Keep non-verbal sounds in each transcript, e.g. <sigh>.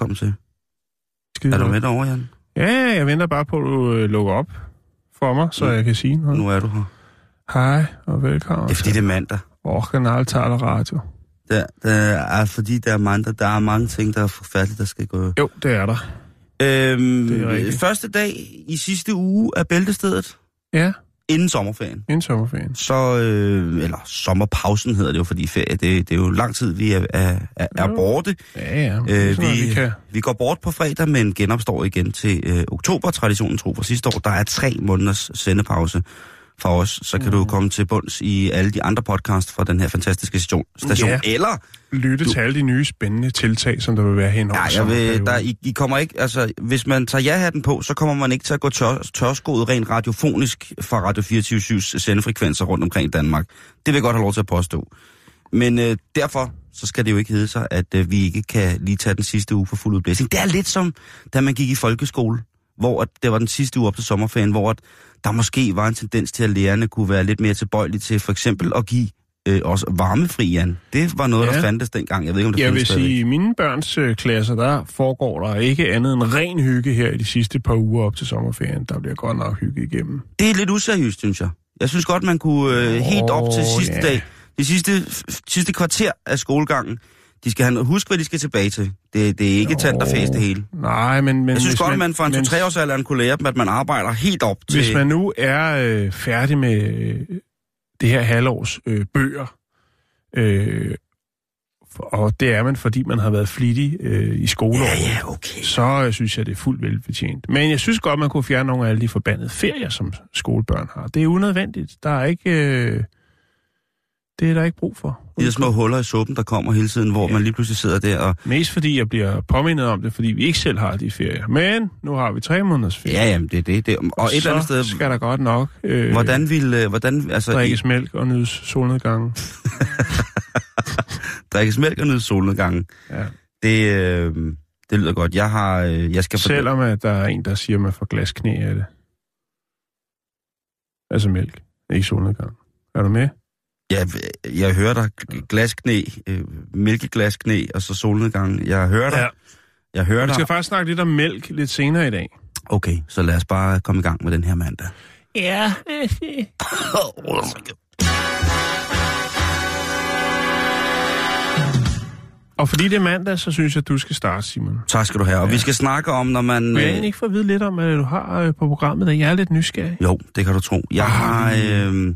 Velkommen til. Skide Er du med derovre, Jan? Ja, jeg venter bare på, at du øh, lukker op for mig, så Mm. jeg kan sige noget. Nu er du her. Hej og velkommen Det er fordi, det er mandag. Original Taler Radio. Det, det er fordi, der er mandag. Der er mange ting, der er forfærdeligt, der skal gå. Jo, det er der. Øhm, Det er rigtigt. første dag i sidste uge af Bæltestedet, Ja, inden sommerferien. en sommerferien. Så, øh, eller sommerpausen hedder det jo, fordi ferie, det, det er jo lang tid, vi er, er, er, Jo. borte. Ja, ja. Øh, vi... vi, vi kan... vi går bort på fredag, men genopstår igen til øh, oktober. Traditionen tro fra sidste år. Der er tre måneders sendepause fra os. Så kan mm. du komme til bunds i alle de andre podcasts fra den her fantastiske station. station. Ja. Eller, lytte Du- til alle de nye spændende tiltag, som der vil være hen over ja, jeg vil, der, I, I kommer ikke, altså, hvis man tager ja-hatten på, så kommer man ikke til at gå tør, tørskoet rent radiofonisk fra Radio 24-7's sendefrekvenser rundt omkring i Danmark. Det vil jeg godt have lov til at påstå. Men øh, derfor så skal det jo ikke hedde sig, at øh, vi ikke kan lige tage den sidste uge for fuld udblæsning. Det er lidt som, da man gik i folkeskole, hvor at det var den sidste uge op til sommerferien, hvor at der måske var en tendens til, at lærerne kunne være lidt mere tilbøjelige til for eksempel at give øh, os varmefri, Jan. Det var noget, ja. Der fandtes dengang. Jeg ved ikke, om det Jeg vil sige, i mine børns øh, klasser, der foregår der ikke andet end ren hygge her i de sidste par uger op til sommerferien. Der bliver godt nok hygge igennem. Det er lidt useriøst, synes jeg. Jeg synes godt, man kunne øh, helt op til sidste ja. dag, de sidste, sidste kvarter af skolegangen, de skal have, huske, hvad de skal tilbage til. Det, det er ikke tant og fæs det hele. Nej, men... men Jeg synes godt, man for en men- 2-3 års alderen kunne lære dem, at man arbejder helt op til... Hvis man nu er øh, færdig med øh, det her halvårs øh, bøger, øh, og det er man, fordi man har været flittig øh, i skoleåret, Ja, ja, okay. så øh, synes jeg, det er fuldt velfortjent. Men jeg synes godt, man kunne fjerne nogle af alle de forbandede ferier, som skolebørn har. Det er unødvendigt. Der er ikke... Øh, det er der ikke brug for. De der små huller i suppen, der kommer hele tiden, hvor Ja. man lige pludselig sidder der og... Mest fordi jeg bliver påmindet om det, fordi vi ikke selv har de ferier. Men nu har vi tre måneders ferie. Ja, jamen, det er det. det. Og et så eller andet sted... skal der godt nok øh, Hvordan vil... øh, Hvordan, altså, drikkes mælk og nydes solnedgangen. <laughs> drikkes mælk og nyde solnedgangen. Ja. Det, øh, det lyder godt. Jeg har... Øh, jeg skal Selvom at der er en, der siger, at man får glasknæ af det. Altså mælk, ikke solnedgang. Er du med? Ja, jeg hører dig. Glasknæ, øh, mælkeglasknæ, og så solnedgang. Jeg hører dig. Jeg hører Vi dig. skal faktisk snakke lidt om mælk lidt senere i dag. Okay, så lad os bare komme i gang med den her mandag. Ja. <laughs> og fordi det er mandag, så synes jeg, at du skal starte, Simon. Tak skal du have. Og ja. vi skal snakke om, når man... Vil jeg Øh, egentlig ikke få at vide lidt om, hvad du har øh, på programmet, da jeg er lidt nysgerrig? jo, det kan du tro. Jeg Ah, har... Øh,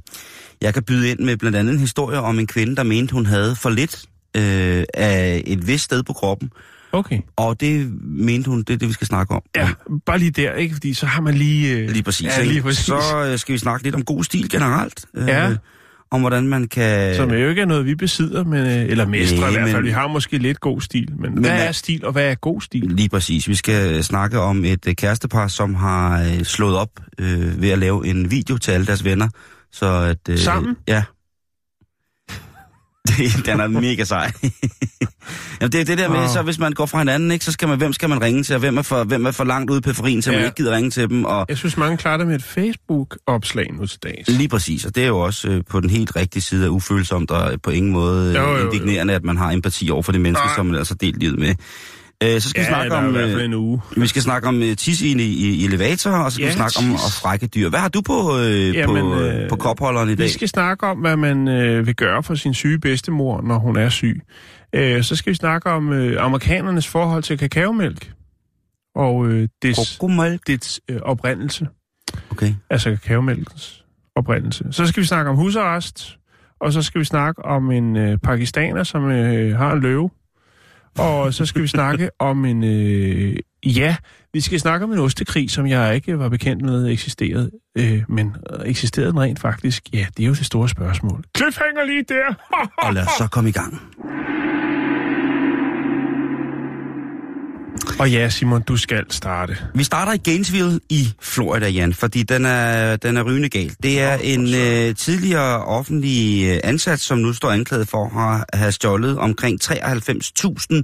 jeg kan byde ind med blandt andet en historie om en kvinde, der mente, hun havde for lidt øh, af et vist sted på kroppen. Okay. Og det mente hun, det er det, vi skal snakke om. Ja, bare lige der, ikke? Fordi så har man lige... Øh, Lige præcis. Ja, lige præcis. Så øh, skal vi snakke lidt om god stil generelt. Øh, Ja. Om hvordan man kan... Som jo ikke er noget, vi besidder, men, øh, eller mestre Nej, i hvert fald. men- Vi har måske lidt god stil, men, men hvad hvad- er stil, og hvad er god stil? Lige præcis. Vi skal snakke om et øh, kærestepar, som har øh, slået op øh, ved at lave en video til alle deres venner. Så at, øh, Sammen? Ja. <laughs> Det- Den er mega sej. <laughs> Jamen, det er det der med, Wow. så hvis man går fra hinanden, ikke, så skal man, hvem skal man ringe til, og hvem er for, hvem er for langt ude i periferien, så ja. man ikke gider ringe til dem. Og Jeg synes, mange klarer det med et Facebook-opslag nu til dags. lige præcis, og det er jo også øh, på den helt rigtige side af ufølsomt, og på ingen måde jo, jo, jo, jo. indignerende, at man har empati over for de mennesker, Nej. som man altså delt livet med. Øh, så skal vi Ja, snakke der er om... øh, en uge. Vi skal snakke om uh, tis i, i, i elevator, og så skal Ja, vi snakke om tis. at frække dyr. Hvad har du på, øh, Jamen, på, øh, øh, på kopholderen i dag? Vi skal snakke om, hvad man øh, vil gøre for sin syge bedstemor, når hun er syg. Øh, så skal vi snakke om øh, amerikanernes forhold til kakaomælk. Og øh, dets, dets øh, oprindelse. Okay. Altså kakaomælkens oprindelse. Så skal vi snakke om husarrest. Og så skal vi snakke om en øh, pakistaner, som øh, har en løve. Og så skal vi snakke <laughs> om en, øh, Ja, vi skal snakke om en ostekrig, som jeg ikke var bekendt med eksisterede. Øh, men eksisterede den rent faktisk? Ja, det er jo det store spørgsmål. Cliffhanger lige der! Og lad os så komme i gang. Og ja, Simon, du skal starte. Vi starter i Gainesville i Florida, Jan, fordi den er, den er rygende galt. Det er en øh, tidligere offentlig øh, ansat, som nu står anklaget for at have stjålet omkring 93.000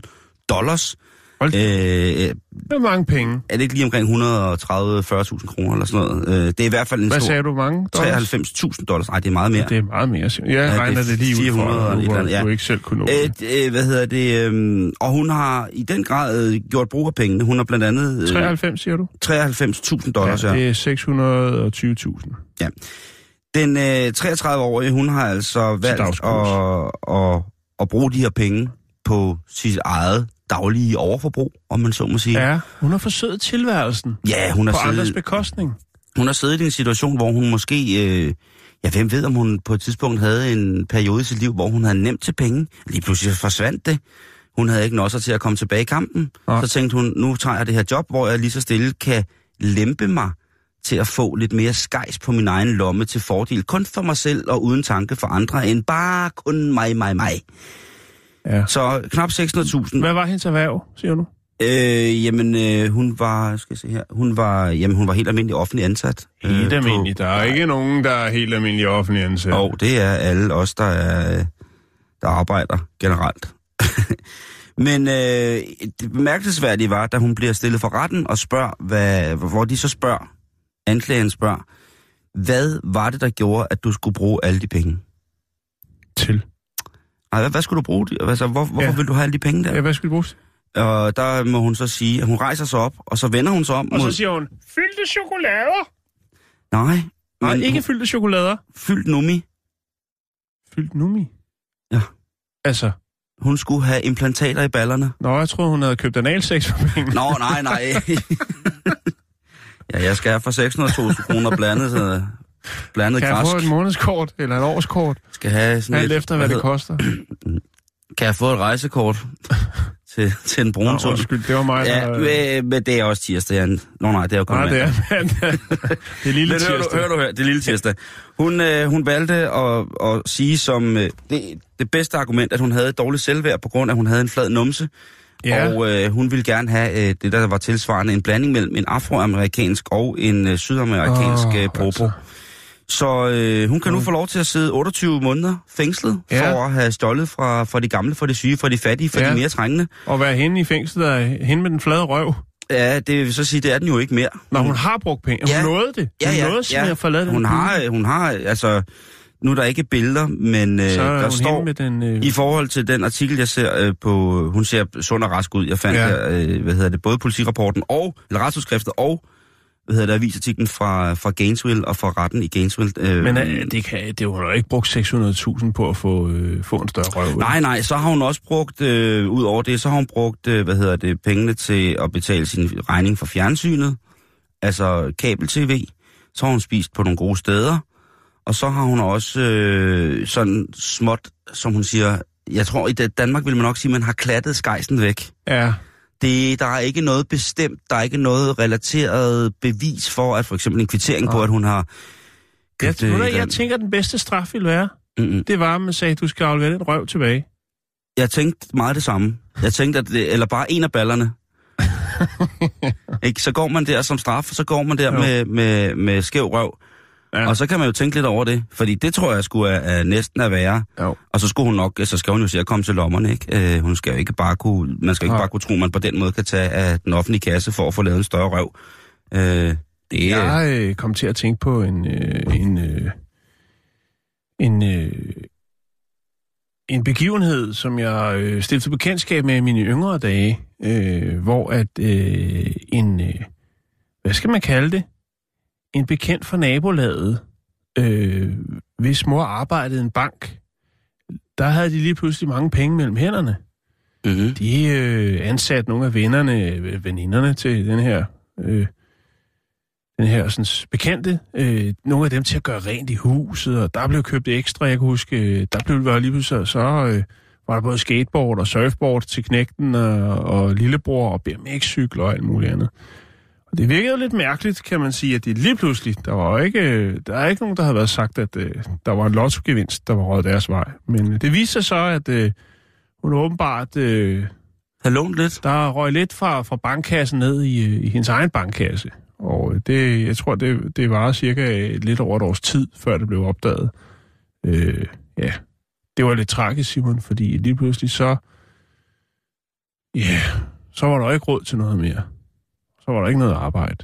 dollars. Hold Øh, Det er mange penge. er det ikke lige omkring 130-40.000 kroner eller sådan noget? Øh, det er i hvert fald en Hvad stor... sagde du, mange dollars? 93.000 dollars. Nej, det er meget mere. Det er meget mere. Jeg det er regner det lige ud 400 for, eller et nu, eller hvor ja. du ikke selv kunne nå Øh, det. øh, hvad hedder det? Øh, og hun har i den grad øh, gjort brug af pengene. Hun har blandt andet... Øh, 93, siger du? 93.000 dollars, ja. Ja, det er 620.000. Den øh, 33-årige, hun har altså valgt at, at, at bruge de her penge på sit eget daglige overforbrug, om man så må sige. Ja, hun har forsøget tilværelsen ja hun, på har andres siddet, bekostning. hun har siddet i en situation, hvor hun måske... Øh, ja, hvem ved, om hun på et tidspunkt havde en periode i sit liv, hvor hun havde nemt til penge. Lige pludselig forsvandt det. Hun havde ikke nosser til at komme tilbage i kampen. Nej. Så tænkte hun, nu tager jeg det her job, hvor jeg lige så stille kan lempe mig til at få lidt mere skejs på min egen lomme til fordel. Kun for mig selv og uden tanke for andre, end bare kun mig, mig, mig. Ja. Så knap 600.000. Hvad var hendes erhverv, siger du? Øh, jamen, øh, hun var, skal jeg se her, hun var, jamen, hun var helt almindelig offentlig ansat. Helt øh, almindelig. Der er ikke nogen, der er helt almindelig offentlig ansat. Og det er alle os, der, er, der arbejder generelt. <laughs> Men øh, det bemærkelsesværdige var, da hun bliver stillet for retten og spørger, hvad, hvor de så spørger, anklageren spørger, hvad var det, der gjorde, at du skulle bruge alle de penge? Til. Nej, hvad, hvad skulle du bruge? de- Altså, hvor, hvorfor Ja. vil du have alle de penge der? Ja, hvad skal vi bruge? Og der må hun så sige, at hun rejser sig op, og så vender hun sig om Og så mod... siger hun, fyldte chokolader. Nej, Nej, men ikke hun- fyldte chokolader. fyldt nummi. Fyldt numi. Ja. Altså, Hun skulle have implantater i ballerne. nå, jeg troede, hun havde købt analsex for penge. Nå, nej, nej. <laughs> ja, jeg skal have for 600.000 kroner blandet, så blandet Kan jeg græsk. få et månedskort eller et årskort? Skal have sådan Alt et, efter, hvad det koster. <clears throat> Kan jeg få et rejsekort <laughs> til, til en brun Nå, undskyld, det var mig, Ja, der... men, men det er også tirsdag, Jan. Nå nej, det er jo kun Nej, det mandag. er mandag. <laughs> Det er lille Men hør du, tirsdag. hør du her, det er lille tirsdag. Hun, øh, hun valgte at, at sige som øh, det, det bedste argument, at hun havde dårligt selvværd på grund af, at hun havde en flad numse. Ja. Og øh, hun ville gerne have øh, det, der var tilsvarende en blanding mellem en afroamerikansk og en øh, sydamerikansk Åh, øh, popo. altså. Så øh, hun kan nu få lov til at sidde 28 måneder fængslet Ja. for at have stjålet fra, fra de gamle, fra de syge, fra de fattige, fra Ja. de mere trængende. Og være henne i fængslet, er hende med den flade røv. Ja, det vil så sige, det er den jo ikke mere. Når hun har brugt penge. Ja. Hun nåede det. Hun nåede simpelthen at forlade Hun har, hun har, altså, nu er der ikke billeder, men øh, er der står, med den... Øh, i forhold til den artikel, jeg ser øh, på, hun ser sund og rask ud, jeg fandt Ja. ja. øh, hvad hedder det, både politirapporten og, eller retsudskriftet og, hvad hedder det, avisartiklen fra, fra Gainesville og fra retten i Gainesville. Øh, men øh, det, kan, det hun har jo ikke brugt 600.000 på at få, øh, få en større røv. Nej, nej, så har hun også brugt, øh, ud over det, så har hun brugt, øh, hvad hedder det, pengene til at betale sin regning for fjernsynet, altså kabel-tv. Så har hun spist på nogle gode steder, og så har hun også øh, sådan småt, som hun siger, jeg tror i Dan- Danmark vil man nok sige, at man har klattet skejsen væk. Ja, Det, der er ikke noget bestemt, der er ikke noget relateret bevis for, at for eksempel en kvittering på, Nej. at hun har jeg, købt, øh, jeg, jeg den- tænker, at den bedste straf ville være, Mm-mm. det var, at man sagde, at du skal aflevere den røv tilbage. Jeg tænkte meget det samme. Jeg tænkte, at det, eller bare en af ballerne. <laughs> ikke? Så går man der som straf, så går man der Jo. med, med, med skæv røv. Ja. Ja. Og så kan man jo tænke lidt over det, fordi det tror jeg skulle er, er næsten at være. Jo. Og så skulle hun nok, så skal hun jo se at komme til lommerne, ikke? Øh, hun skal jo ikke bare kunne, man skal jo ikke Nej. bare kunne tro, at man på den måde kan tage af den offentlige kasse for at få lavet en større røv. Øh, det. Jeg øh, kom til at tænke på en, øh, en, øh, en, øh, en begivenhed, som jeg øh, stiftede bekendtskab med i mine yngre dage, øh, hvor at øh, en, øh, hvad skal man kalde det, en bekendt fra nabolaget, øh, hvis mor arbejdede i en bank, der havde de lige pludselig mange penge mellem hænderne. Mm-hmm. De øh, ansatte nogle af vennerne, øh, veninderne til den her, øh, den her sådan, bekendte, øh, nogle af dem til at gøre rent i huset, og der blev købt ekstra, jeg kan huske, øh, der blev var lige pludselig så, så øh, var der både skateboard og surfboard til knægten og, og lillebror og BMX-cykler og alt muligt andet. Og det virkede jo lidt mærkeligt, kan man sige, at det lige pludselig, der var ikke, der er ikke nogen, der havde været sagt, at øh, der var en lottogevinst, der var røget deres vej. Men det viste sig så, at øh, hun åbenbart, øh, Har lånt lidt? der røg lidt fra, fra bankkassen ned i, øh, i hendes egen bankkasse. Og øh, det, jeg tror, det, det var cirka øh, lidt over et års tid, før det blev opdaget. Øh, ja, det var lidt tragisk, Simon, fordi lige pludselig så, ja, så var der ikke råd til noget mere. Så var der ikke noget arbejde.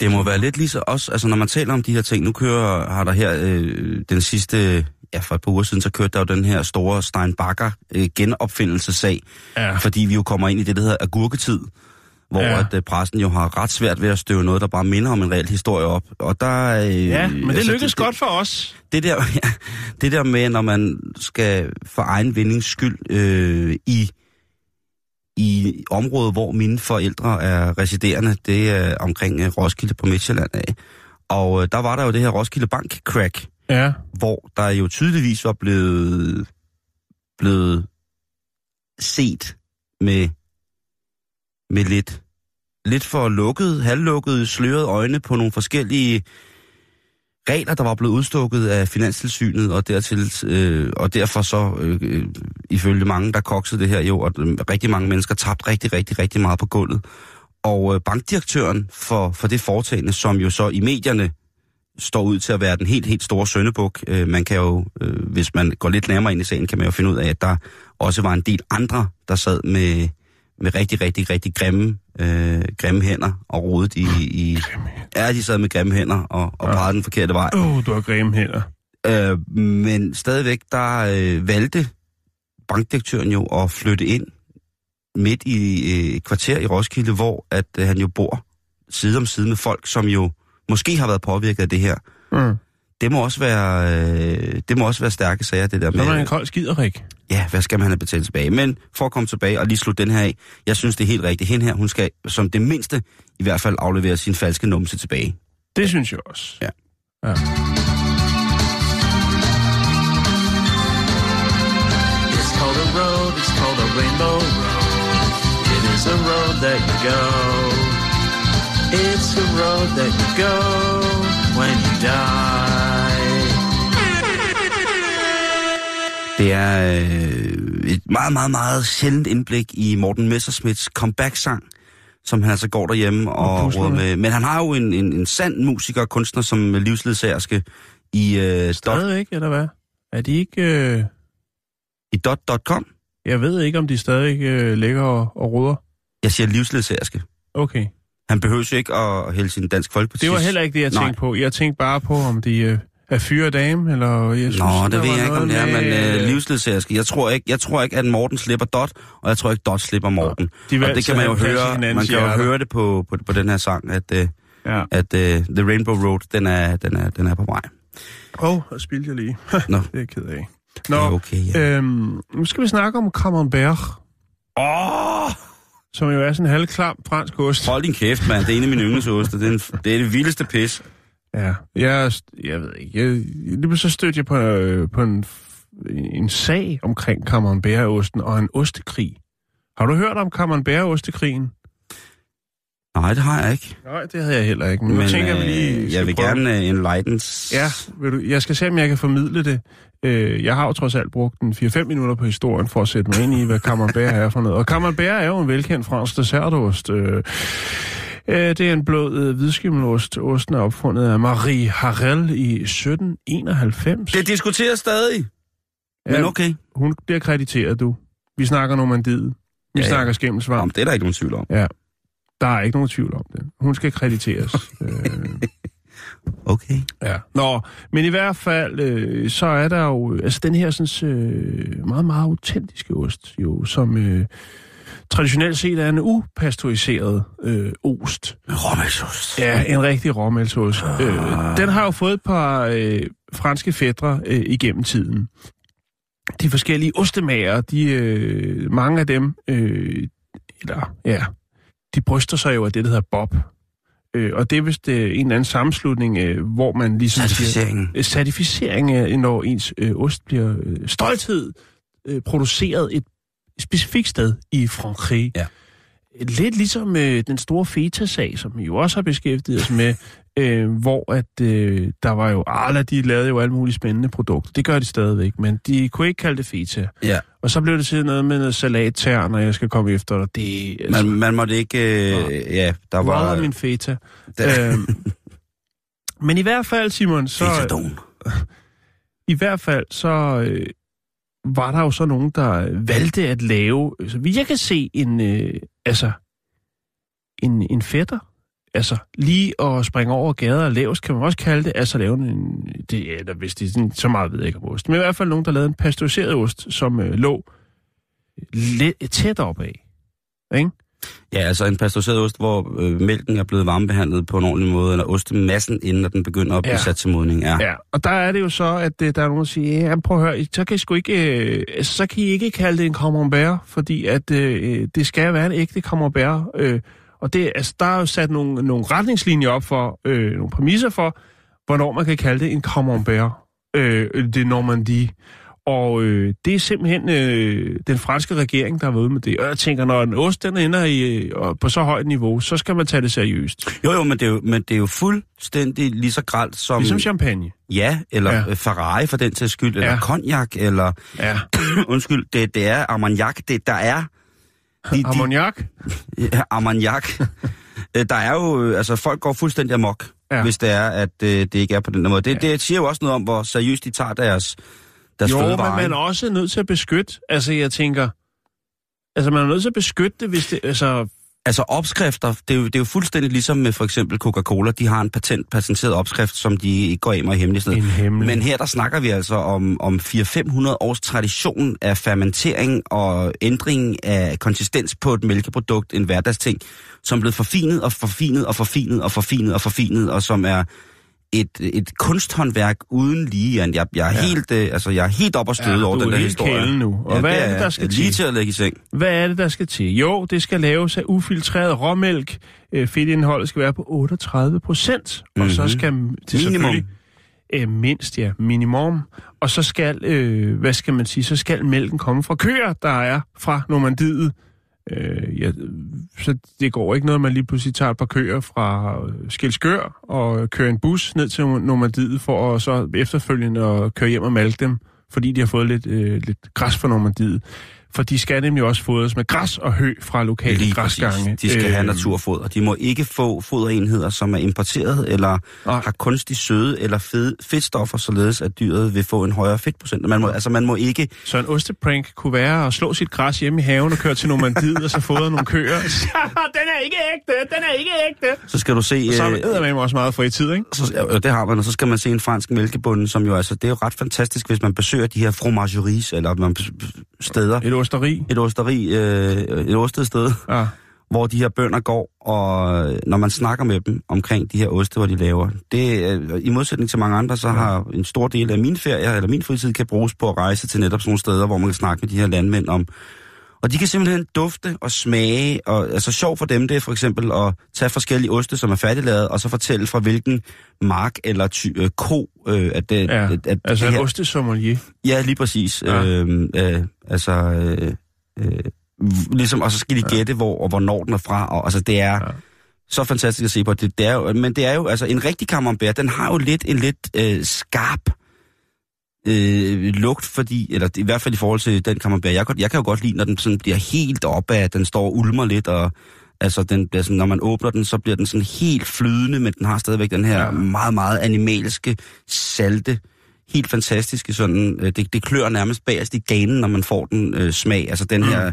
Det må være lidt lige så også, altså når man taler om de her ting, nu kører, har der her øh, den sidste, ja for et par uger siden, så kørte der jo den her store Steinbacher øh, genopfindelsesag, Ja. fordi vi jo kommer ind i det, der hedder agurketid, hvor Ja. ja. at, øh, pressen jo har ret svært ved at støve noget, der bare minder om en reel historie op. Og der, øh, Ja, men det altså, lykkedes godt for os. Det der, <laughs> ja, det der med, når man skal for egen vindings skyld øh, i, i området, hvor mine forældre er residerende, det er omkring øh, Roskilde på Midtjylland af. Og øh, der var der jo det her Roskilde Bank crack, Ja, hvor der jo tydeligvis var blevet, blevet set med, med lidt, lidt for lukkede, halvlukkede, slørede øjne på nogle forskellige regler, der var blevet udstukket af Finanstilsynet, og, dertil, øh, og derfor så, øh, ifølge mange, der koksede det her jo, og øh, rigtig mange mennesker tabte rigtig, rigtig, rigtig meget på gulvet. Og øh, bankdirektøren for, for det foretagende, som jo så i medierne står ud til at være den helt, helt store søndebuk. Øh, man kan jo, øh, hvis man går lidt nærmere ind i sagen, kan man jo finde ud af, at der også var en del andre, der sad med, med rigtig, rigtig, rigtig grimme, øh, grimme hænder og rodet i... i ja, de sad med grimme hænder og, og Ja. pegede den forkerte vej. Åh, oh, du har grimme hænder. Øh, men stadigvæk, der øh, valgte bankdirektøren jo at flytte ind midt i øh, et kvarter i Roskilde, hvor at øh, han jo bor side om side med folk, som jo måske har været påvirket af det her. Mm. Det må også være, øh, det må også være stærke sager, det der Så er man en med, kold skiderik. ja, hvad skal man have betalt tilbage? Men for at komme tilbage og lige slutte den her af, jeg synes, det er helt rigtigt. Hende her, hun skal som det mindste i hvert fald aflevere sin falske numse tilbage. Det synes jeg også. Ja. ja. It's called a road, it's called a rainbow road. It is a road that you go. It's a road that you go when you die. Det er øh, et meget, meget, meget sjældent indblik i Morten Messersmiths comeback-sang, som han altså går derhjemme og, råder med. Men han har jo en, en, en sand musiker og kunstner som livsledsagerske i, øh, dot, Stadigvæk, eller hvad? Er de ikke... Øh... i dot.com. Jeg ved ikke, om de stadig øh, ligger og, og ruder. Jeg siger livsledsagerske. Okay. Han behøver jo ikke at hælde sin dansk folkeparti. Det var heller ikke det, jeg Nej. tænkte på. Jeg tænkte bare på, om de øh, er fyre dame, eller... Jeg synes, Nå, det ved jeg ikke, om det er, men øh, livsledsagerske. Jeg tror ikke, jeg tror ikke, at Morten slipper Dot, og jeg tror ikke, Dot slipper Morten. De vil og det kan man jo høre, man kan jo høre det på, på, på den her sang, at, øh, Ja. at uh, The Rainbow Road, den er, den er, den er på vej. Åh, oh, der spildte jeg lige. <laughs> Nå, det er jeg ked af. det Nå, er okay, ja. øhm, nu skal vi snakke om Camembert, Åh! som jo er sådan en halvklam fransk ost. Hold din kæft, mand. Det er en af mine yndlingsoste. Det er, en, det er det vildeste pis. Ja, jeg, jeg ved ikke. Jeg, lige så stødte jeg på, øh, på en, en sag omkring Camembert-osten og en ostekrig. Har du hørt om Camembert-ostekrigen? Nej, det har jeg ikke. Nej, det havde jeg heller ikke. Men, nu Men tænker jeg, vi lige øh, jeg vil prøve. gerne uh, enlightens. Ja, vil du, jeg skal se, om jeg kan formidle det. Øh, jeg har jo trods alt brugt en 4-5 minutter på historien for at sætte mig ind i, hvad Camembert er for noget. Og Camembert er jo en velkendt fransk dessertost. Øh, øh, det er en blød øh, hvidskimmelost. Osten er opfundet af Marie Harel i 1791. Det diskuteres stadig. Men Ja, okay. Hun bliver krediteret, du. Vi snakker normandid. Vi Ja, ja, snakker skimmelsvarm. Jamen, det er der ikke nogen tvivl om. Ja. Der er ikke nogen tvivl om det. Hun skal krediteres. <laughs> øh, Okay. Ja. Nå, men i hvert fald, øh, så er der jo, altså den her sådan, øh, meget, meget autentiske ost, jo, som øh, traditionelt set er en upasteuriseret øh, ost. Råmælsost. Ja, en rigtig råmælsost. Øh, den har jo fået et par øh, franske fædre øh, igennem tiden. De forskellige ostemager, de, øh, mange af dem, øh, eller ja, de bryster sig jo af det, der hedder Bob. Øh, og det er vist øh, en eller anden sammenslutning, øh, hvor man ligesom siger, Certificeringen. øh, certificering af, når ens øh, ost bliver øh, stolthed øh, produceret et specifikt sted i Frankrig. Ja. Lidt ligesom øh, den store feta-sag, som vi jo også har beskæftiget os med, <laughs> øh, hvor at øh, der var jo, Arla, de lavede jo alle mulige spændende produkter. Det gør de stadigvæk, men de kunne ikke kalde det feta. Ja. Og så blev det til noget med noget salattern, og jeg skal komme efter dig. Det, altså, Man, man måtte ikke... Øh, ja, der var... er min feta? Der- øhm, men i hvert fald, Simon, så... Fetadon. <laughs> I hvert fald, så øh, var der jo så nogen, der valgte at lave, så vidt jeg kan se, en, øh, altså, en, en fætter. Altså, lige at springe over gader og lavest, kan man også kalde det. Altså, lave en, det, eller hvis det er sådan, så meget ved jeg ikke om ost. Men i hvert fald nogen, der lavede en pasteuriseret ost, som øh, lå lidt tæt op af. Ikke? Ja, altså en pasteuriseret ost, hvor øh, mælken er blevet varmebehandlet på en ordentlig måde, eller ostemassen, inden at den begynder at blive Ja. sat til modning. Ja. Ja, og der er det jo så, at øh, der er nogen, der siger, ja, prøv at høre, så kan I sgu ikke, øh, så kan I ikke kalde det en camembert, fordi at øh, det skal være en ægte camembert. Øh, og det, altså, der er jo sat nogle, nogle retningslinjer op for, øh, nogle præmisser for, hvornår man kan kalde det en camembert. Øh, det er Normandie. Og øh, det er simpelthen øh, den franske regering, der har været ude med det. Og jeg tænker, når en ost den ender i, øh, på så højt niveau, så skal man tage det seriøst. Jo, jo, men det, er jo, men det er jo fuldstændig lige så gralt som... Ligesom champagne. Ja, eller Ja. Ferrari for den til skyld, eller Ja. cognac, eller... Ja. <clears throat> undskyld, det, det er Armagnac, det, der er... De, de, Ammoniak. <laughs> Ja, Armagnac. Øh, der er jo, øh, altså folk går fuldstændig amok, Ja. hvis det er, at øh, det ikke er på den måde. Det, ja. det siger jo også noget om, hvor seriøst de tager deres, deres Jo, men fødevarer. man ikke? er også nødt til at beskytte. Altså, jeg tænker... Altså, man er nødt til at beskytte det, hvis det... Altså, Altså opskrifter, det er, jo, det er jo fuldstændig ligesom med for eksempel Coca-Cola. De har en patent, patenteret opskrift, som de ikke går af med i hemmelighed. En hemmelig. Men her der snakker vi altså om, om 400-500 års tradition af fermentering og ændring af konsistens på et mælkeprodukt, en hverdagsting, som er blevet forfinet og forfinet og forfinet og forfinet og forfinet, og som er et, et kunsthåndværk uden lige. Jan. Jeg, jeg, er Ja. ja. helt, øh, altså, jeg er helt op og støde Ja, over den er der historie. nu. Og hvad er det, der skal jeg. Lige til? til at lægge i seng. hvad er det, der skal til? Jo, det skal laves af ufiltreret råmælk. Øh, Fedtindholdet skal være på 38 procent. Og så Mhm. skal det Minimum. Øh, mindst, ja. Minimum. Og så skal, øh, hvad skal man sige, så skal mælken komme fra køer, der er fra Normandiet. Øh, ja, så det går ikke noget, at man lige pludselig tager et par køer fra Skilskør og kører en bus ned til Normandiet for at så efterfølgende at køre hjem og malke dem, fordi de har fået lidt, øh, lidt græs fra Normandiet. For de skal nemlig også fodres med græs og hø fra lokale Lige præcis. græsgange. De skal øh, have Øh, naturfoder. De må ikke få foderenheder, som er importeret, eller Nej. har kunstig søde eller fed, fedtstoffer, således at dyret vil få en højere fedtprocent. Man må, altså man må ikke... Så en osteprank kunne være at slå sit græs hjemme i haven og køre til Normandiet og så fodre nogle køer. <laughs> <laughs> den er ikke ægte, den er ikke ægte. Så skal du se... Så har øh, man også meget fritid, ikke? så, ja, det har man, og så skal man se en fransk mælkebonde, som jo altså, det er jo ret fantastisk, hvis man besøger de her fromageries, eller man steder, Et osteri. et osteri, øh, et ostet sted, Ja. hvor de her bønder går, og når man snakker med dem omkring de her oste, hvor de laver, det er, i modsætning til mange andre, så har en stor del af min ferie, eller min fritid, kan bruges på at rejse til netop sådan nogle steder, hvor man kan snakke med de her landmænd om. Og de kan simpelthen dufte og smage, og altså sjov for dem, det er for eksempel at tage forskellige oste, som er færdiglavet, og så fortælle fra hvilken mark eller ty, øh, ko, øh, at det, Ja, at, at altså det en her, ostesommelier. Ja, lige præcis. Ja. Øh, øh, altså, øh, øh, ligesom, og så skal de gætte, hvor og hvornår den er fra. Og, altså, det er ja. så fantastisk at se på. Det, det er jo, men det er jo, altså, en rigtig camembert, den har jo lidt en lidt øh, skarp øh, lugt, fordi, eller i hvert fald i forhold til den camembert, jeg, jeg kan jo godt lide, når den sådan bliver helt oppe af, den står og ulmer lidt, og altså, den bliver sådan, når man åbner den, så bliver den sådan helt flydende, men den har stadigvæk den her Ja. meget, meget animalske, salte, helt fantastiske sådan, øh, det, det klør nærmest bagerst i ganen, når man får den øh, smag, altså den her,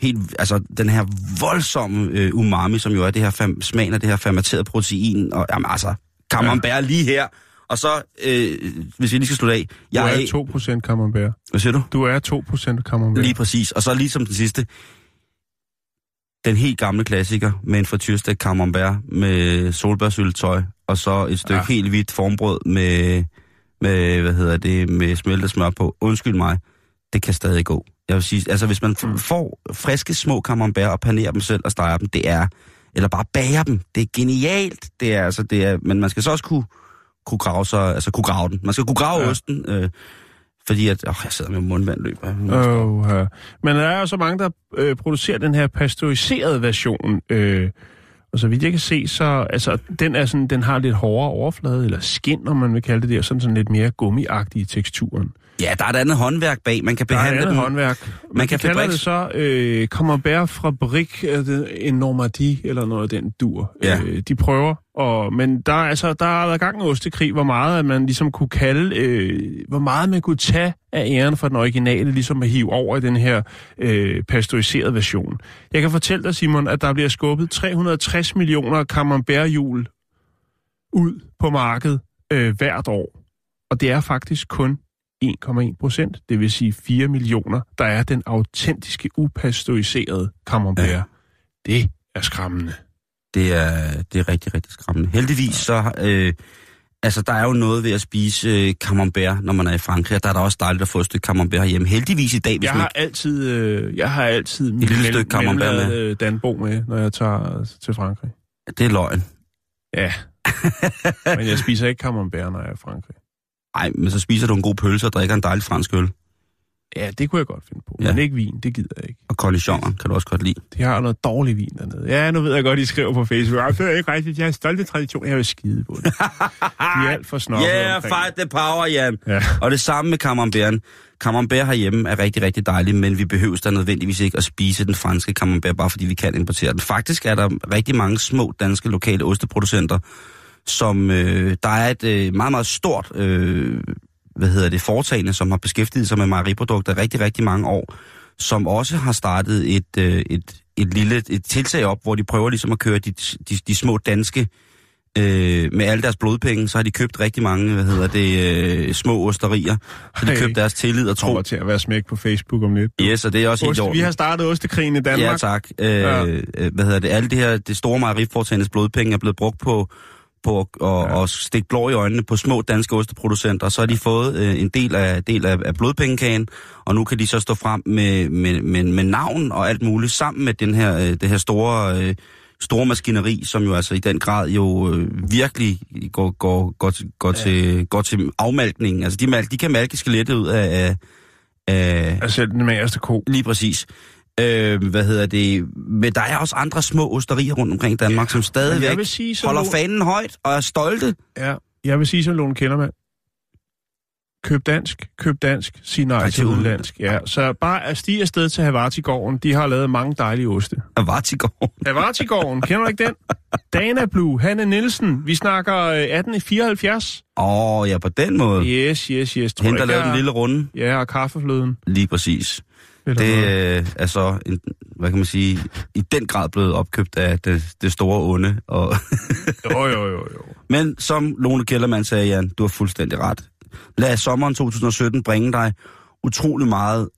helt, altså den her voldsomme øh, umami, som jo er det her fam, smagen af det her fermenterede protein, og jamen altså, camembert ja. lige her, og så, øh, hvis vi lige skal slutte af, Du jeg er er, 2% camembert. hvad siger du? Du er 2% camembert. Lige præcis. Og så lige som den sidste, den helt gamle klassiker med en frityrstek camembert med solbærsyltetøj, og så et stykke Ja. helt hvidt formbrød med, med, hvad hedder det, med smeltet smør på. Undskyld mig, det kan stadig gå. Jeg vil sige, altså hvis man mm. får friske små camembert og panerer dem selv og steger dem, det er, eller bare bager dem, det er genialt. Det er, altså, det er, men man skal så også kunne, kunne grave sig, altså kunne grave den. Man skal kunne grave Ja. ja. osten. Øh, Fordi at, åh, jeg sidder med mundvand løber. Oh, uh. Men der er jo så mange, der øh, producerer den her pasteuriserede version. Øh, og så vidt jeg kan se, så altså, den, er sådan, den har lidt hårdere overflade, eller skin, om man vil kalde det og sådan, sådan lidt mere gummiagtig i teksturen. Ja, der er et andet håndværk bag. Man kan Der er et behandle andet dem. håndværk. Man Man kan kan kalde det så øh, Camembert Fabrik en Normandie, eller noget af den dur. Ja. Øh, de prøver, og, men der, er altså, der har været gang en ostekrig, hvor meget at man ligesom kunne kalde, øh, hvor meget man kunne tage af æren for den originale, ligesom at hive over i den her øh, pasteuriserede version. Jeg kan fortælle dig, Simon, at der bliver skubbet 360 millioner Camembert-hjul ud på markedet øh, hvert år. Og det er faktisk kun 1,1 procent, det vil sige 4 millioner, der er den autentiske, upasteuriserede camembert. Ja. Ja. Det er skræmmende. Det er, det er rigtig, rigtig skræmmende. Heldigvis så... Øh, altså, der er jo noget ved at spise øh, camembert, når man er i Frankrig, og der er da også dejligt at få et stykke camembert herhjemme. Heldigvis i dag, hvis Jeg man har altid, øh, jeg har altid lille stykke camembert med. med. Danbo med, når jeg tager til Frankrig. ikke... Det er løgn. Ja. <laughs> Men jeg spiser ikke camembert, når jeg er i Frankrig. Nej, men så spiser du en god pølse og drikker en dejlig fransk øl. Ja, det kunne jeg godt finde på. Ja. Men ikke vin, det gider jeg ikke. Og cornichoner kan du også godt lide. De har noget dårlig vin dernede. Ja, nu ved jeg godt, de skriver på Facebook. "Ej, Det er ikke rigtigt. Jeg har stolte tradition. Jeg vil skide på det. <laughs> De er alt for snobbede Yeah, omkring fight the power, Jan. Ja. Og det samme med camemberten. Camembert herhjemme er rigtig, rigtig dejlig, men vi behøver da nødvendigvis ikke at spise den franske camembert, bare fordi vi kan importere den. Faktisk er der rigtig mange små danske lokale osteproducenter, som øh, der er et øh, meget, meget stort øh, hvad hedder det, foretagende, som har beskæftiget sig med mejeriprodukter rigtig, rigtig mange år, som også har startet et, øh, et, et lille et tiltag op, hvor de prøver ligesom at køre de, de, de små danske øh, med alle deres blodpenge, så har de købt rigtig mange, hvad hedder det, øh, små osterier. Så de Hey. købt deres tillid og tro. kommer til at være smæk på Facebook om lidt. Yes, og det er også helt i Ost, orden. vi har startet ostekrigen i Danmark. Ja, tak. Øh, Ja. øh, hvad hedder det? Alle det her, det store mejeriforetagendes blodpenge er blevet brugt på, på at, at, Ja. at stikke blå i øjnene på små danske osteproducenter, og så har de fået øh, en del af, del af, af blodpengekagen, og nu kan de så stå frem med, med, med, med navn og alt muligt, sammen med den her, øh, det her store, øh, store maskineri, som jo altså i den grad jo øh, virkelig går, går, går, til, går, ja. til, går til afmalkningen. Altså de, de kan malke skelettet ud af, af, af, Altså den magerste ko. Lige præcis. Øh, hvad hedder det? Men der er også andre små osterier rundt omkring i Danmark, ja, som stadigvæk sige, som holder Lo- fanen højt og er stolte. Ja, jeg vil sige som Lone Kellermann. Køb dansk, køb dansk, sig nej, til udenlandsk. Ja, så bare at stige afsted til Havartigården. De har lavet mange dejlige oste. af Vartigård. <laughs> Havartigården, kender du ikke den? Dana Blue, Hanne Nielsen. Vi snakker øh, 1874. Åh, oh, ja, på den måde. Yes, yes, yes. Tror Hende, der lavede den lille runde. Ja, og kaffefløden. Lige præcis. Eller Det øh, er så, en, hvad kan man sige, i den grad blevet opkøbt af det, det store onde. Og Jo, jo, jo, jo. <laughs> Men som Lone Kellermann sagde, Jan, du har fuldstændig ret. Lad sommeren 2017 bringe dig utrolig meget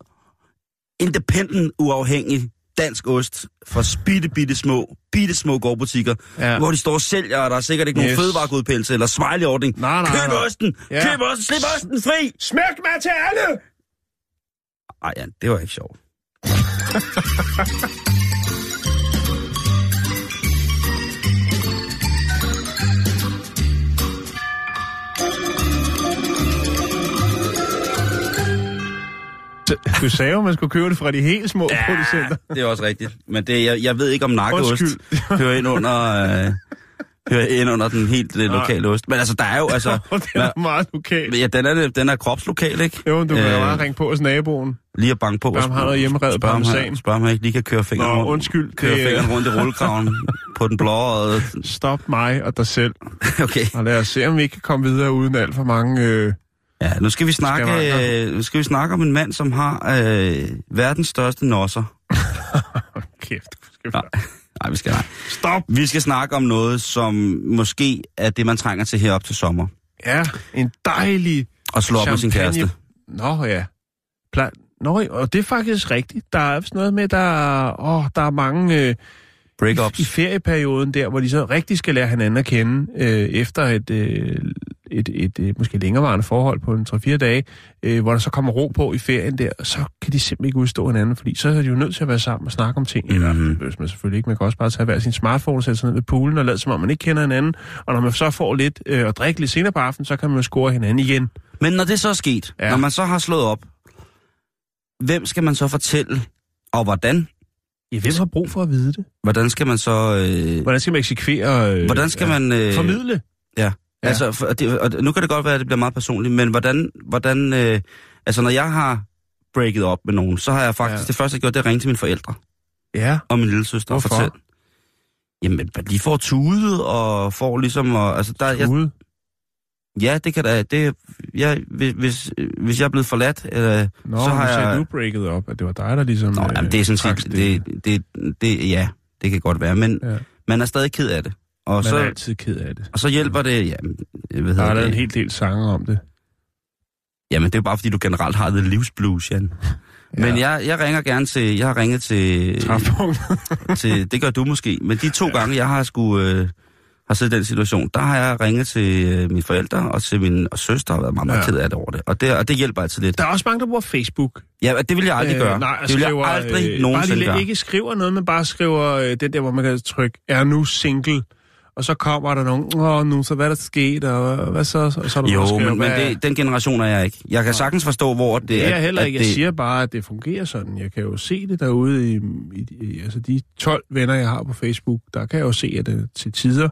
independent, uafhængig dansk ost fra bitte, bitte små, bitte små gårdbutikker, ja. Hvor de står og sælger, og der er sikkert ikke nogen Yes. fødevaregodpendelse eller smiley-ordning. Nej, nej, Køb nej. osten! Ja. Køb osten! Slip osten fri! Smæk mig til alle! Ej, Jan, det var ikke sjovt. Du sagde jo, man skulle købe det fra de helt små ja. producenter. det er også rigtigt. Men det, jeg, jeg ved ikke, om nakkeost hører ind under... Øh, hører ind under den helt øh, lokale ost. Men altså, der er jo altså... <laughs> Det er meget lokalt. Ja, den er, den er kropslokal, ikke? Jo, du kan Øh, bare ringe på hos naboen. Lige at banke på. Spørg, om han har hjemmerevet spørg, om han- parmesan. Spørg, om han ikke lige kan køre fingeren Nå, rundt. undskyld, Køre det- fingeren rundt i rullekraven <laughs> på den blå. Og... Stop mig og dig selv. <laughs> Okay. Og lad os se, om vi ikke kan komme videre uden alt for mange... Øh... Ja, nu skal vi snakke, Skavanker. øh, nu skal vi snakke om en mand, som har øh, verdens største nosser. <laughs> Kæft, skal Nej, nej, vi skal nej. Stop! Vi skal snakke om noget, som måske er det, man trænger til herop til sommer. Ja, en dejlig Og slå op med sin kæreste. Nå ja. Pla- Nå, og det er faktisk rigtigt. Der er vist noget med, der er, åh, der er mange øh, Breakups. i ferieperioden der, hvor de så rigtig skal lære hinanden at kende øh, efter et, øh, et, et, et måske længerevarende forhold på en 3-4 dage, øh, hvor der så kommer ro på i ferien der, så kan de simpelthen ikke udstå hinanden, fordi så er de jo nødt til at være sammen og snakke om ting. Mm-hmm. Eller, det behøver man selvfølgelig ikke. Man kan også bare tage hver sin smartphone og sætte sig ned ved poolen og lade som om man ikke kender hinanden. Og når man så får lidt øh, at drikke lidt senere på aftenen, så kan man jo score hinanden igen. Men når det så er sket, ja. når man så har slået op, hvem skal man så fortælle, og hvordan? Ja, hvem har brug for at vide det? Hvordan skal man så... Øh, Hvordan skal man eksekvere? Øh, hvordan skal man... Øh, Formidle? Ja, Ja. ja. altså, for, og det, og nu kan det godt være, at det bliver meget personligt, men hvordan... hvordan øh, altså, når jeg har breaket op med nogen, så har jeg faktisk... Ja. Ja. Det første, jeg gjorde, det er at ringe til mine forældre Ja. og min lille søster og fortælle. Jamen, de får tudet og får ligesom... Og, altså, der, jeg. Ja, det kan da... Det, ja, hvis, hvis, jeg er blevet forladt, øh, Nå, så har jeg... jeg... du breaket op, at det var dig, der ligesom... Nå, jamen, det er sådan trak set... stikket. Det, det, det, ja, det kan godt være, men Ja. man er stadig ked af det. Og Man så, er altid ked af det. og så hjælper det... Ja, hvad Der hedder er det? en hel del sange om det. Jamen, det er jo bare, fordi du generelt har det livsblues, Jan. Ja. Men jeg, jeg ringer gerne til... Jeg har ringet til... Til det gør du måske. Men de to gange, jeg har skulle... Øh, har siddet i den situation, der har jeg ringet til øh, mine forældre og til min og søster og været meget, meget Ja. ked af det over det. Og det, og det hjælper altid lidt. Der er også mange, der bruger Facebook. Ja, det vil jeg aldrig gøre. nej, det vil skriver, jeg aldrig øh, bare nogensinde lige gøre. ikke skriver noget, men bare skriver øh, det der, hvor man kan trykke, er nu single. Og så kommer der nogen, åh nu, så hvad er der sket, og hvad så? Og så er der Jo, skriver, men, men det, den generation er jeg ikke. Jeg kan sagtens forstå, hvor det Det er jeg heller at ikke. Jeg det, siger bare, at det fungerer sådan. Jeg kan jo se det derude i, i, i altså de 12 venner, jeg har på Facebook. Der kan jeg jo se, at det til tider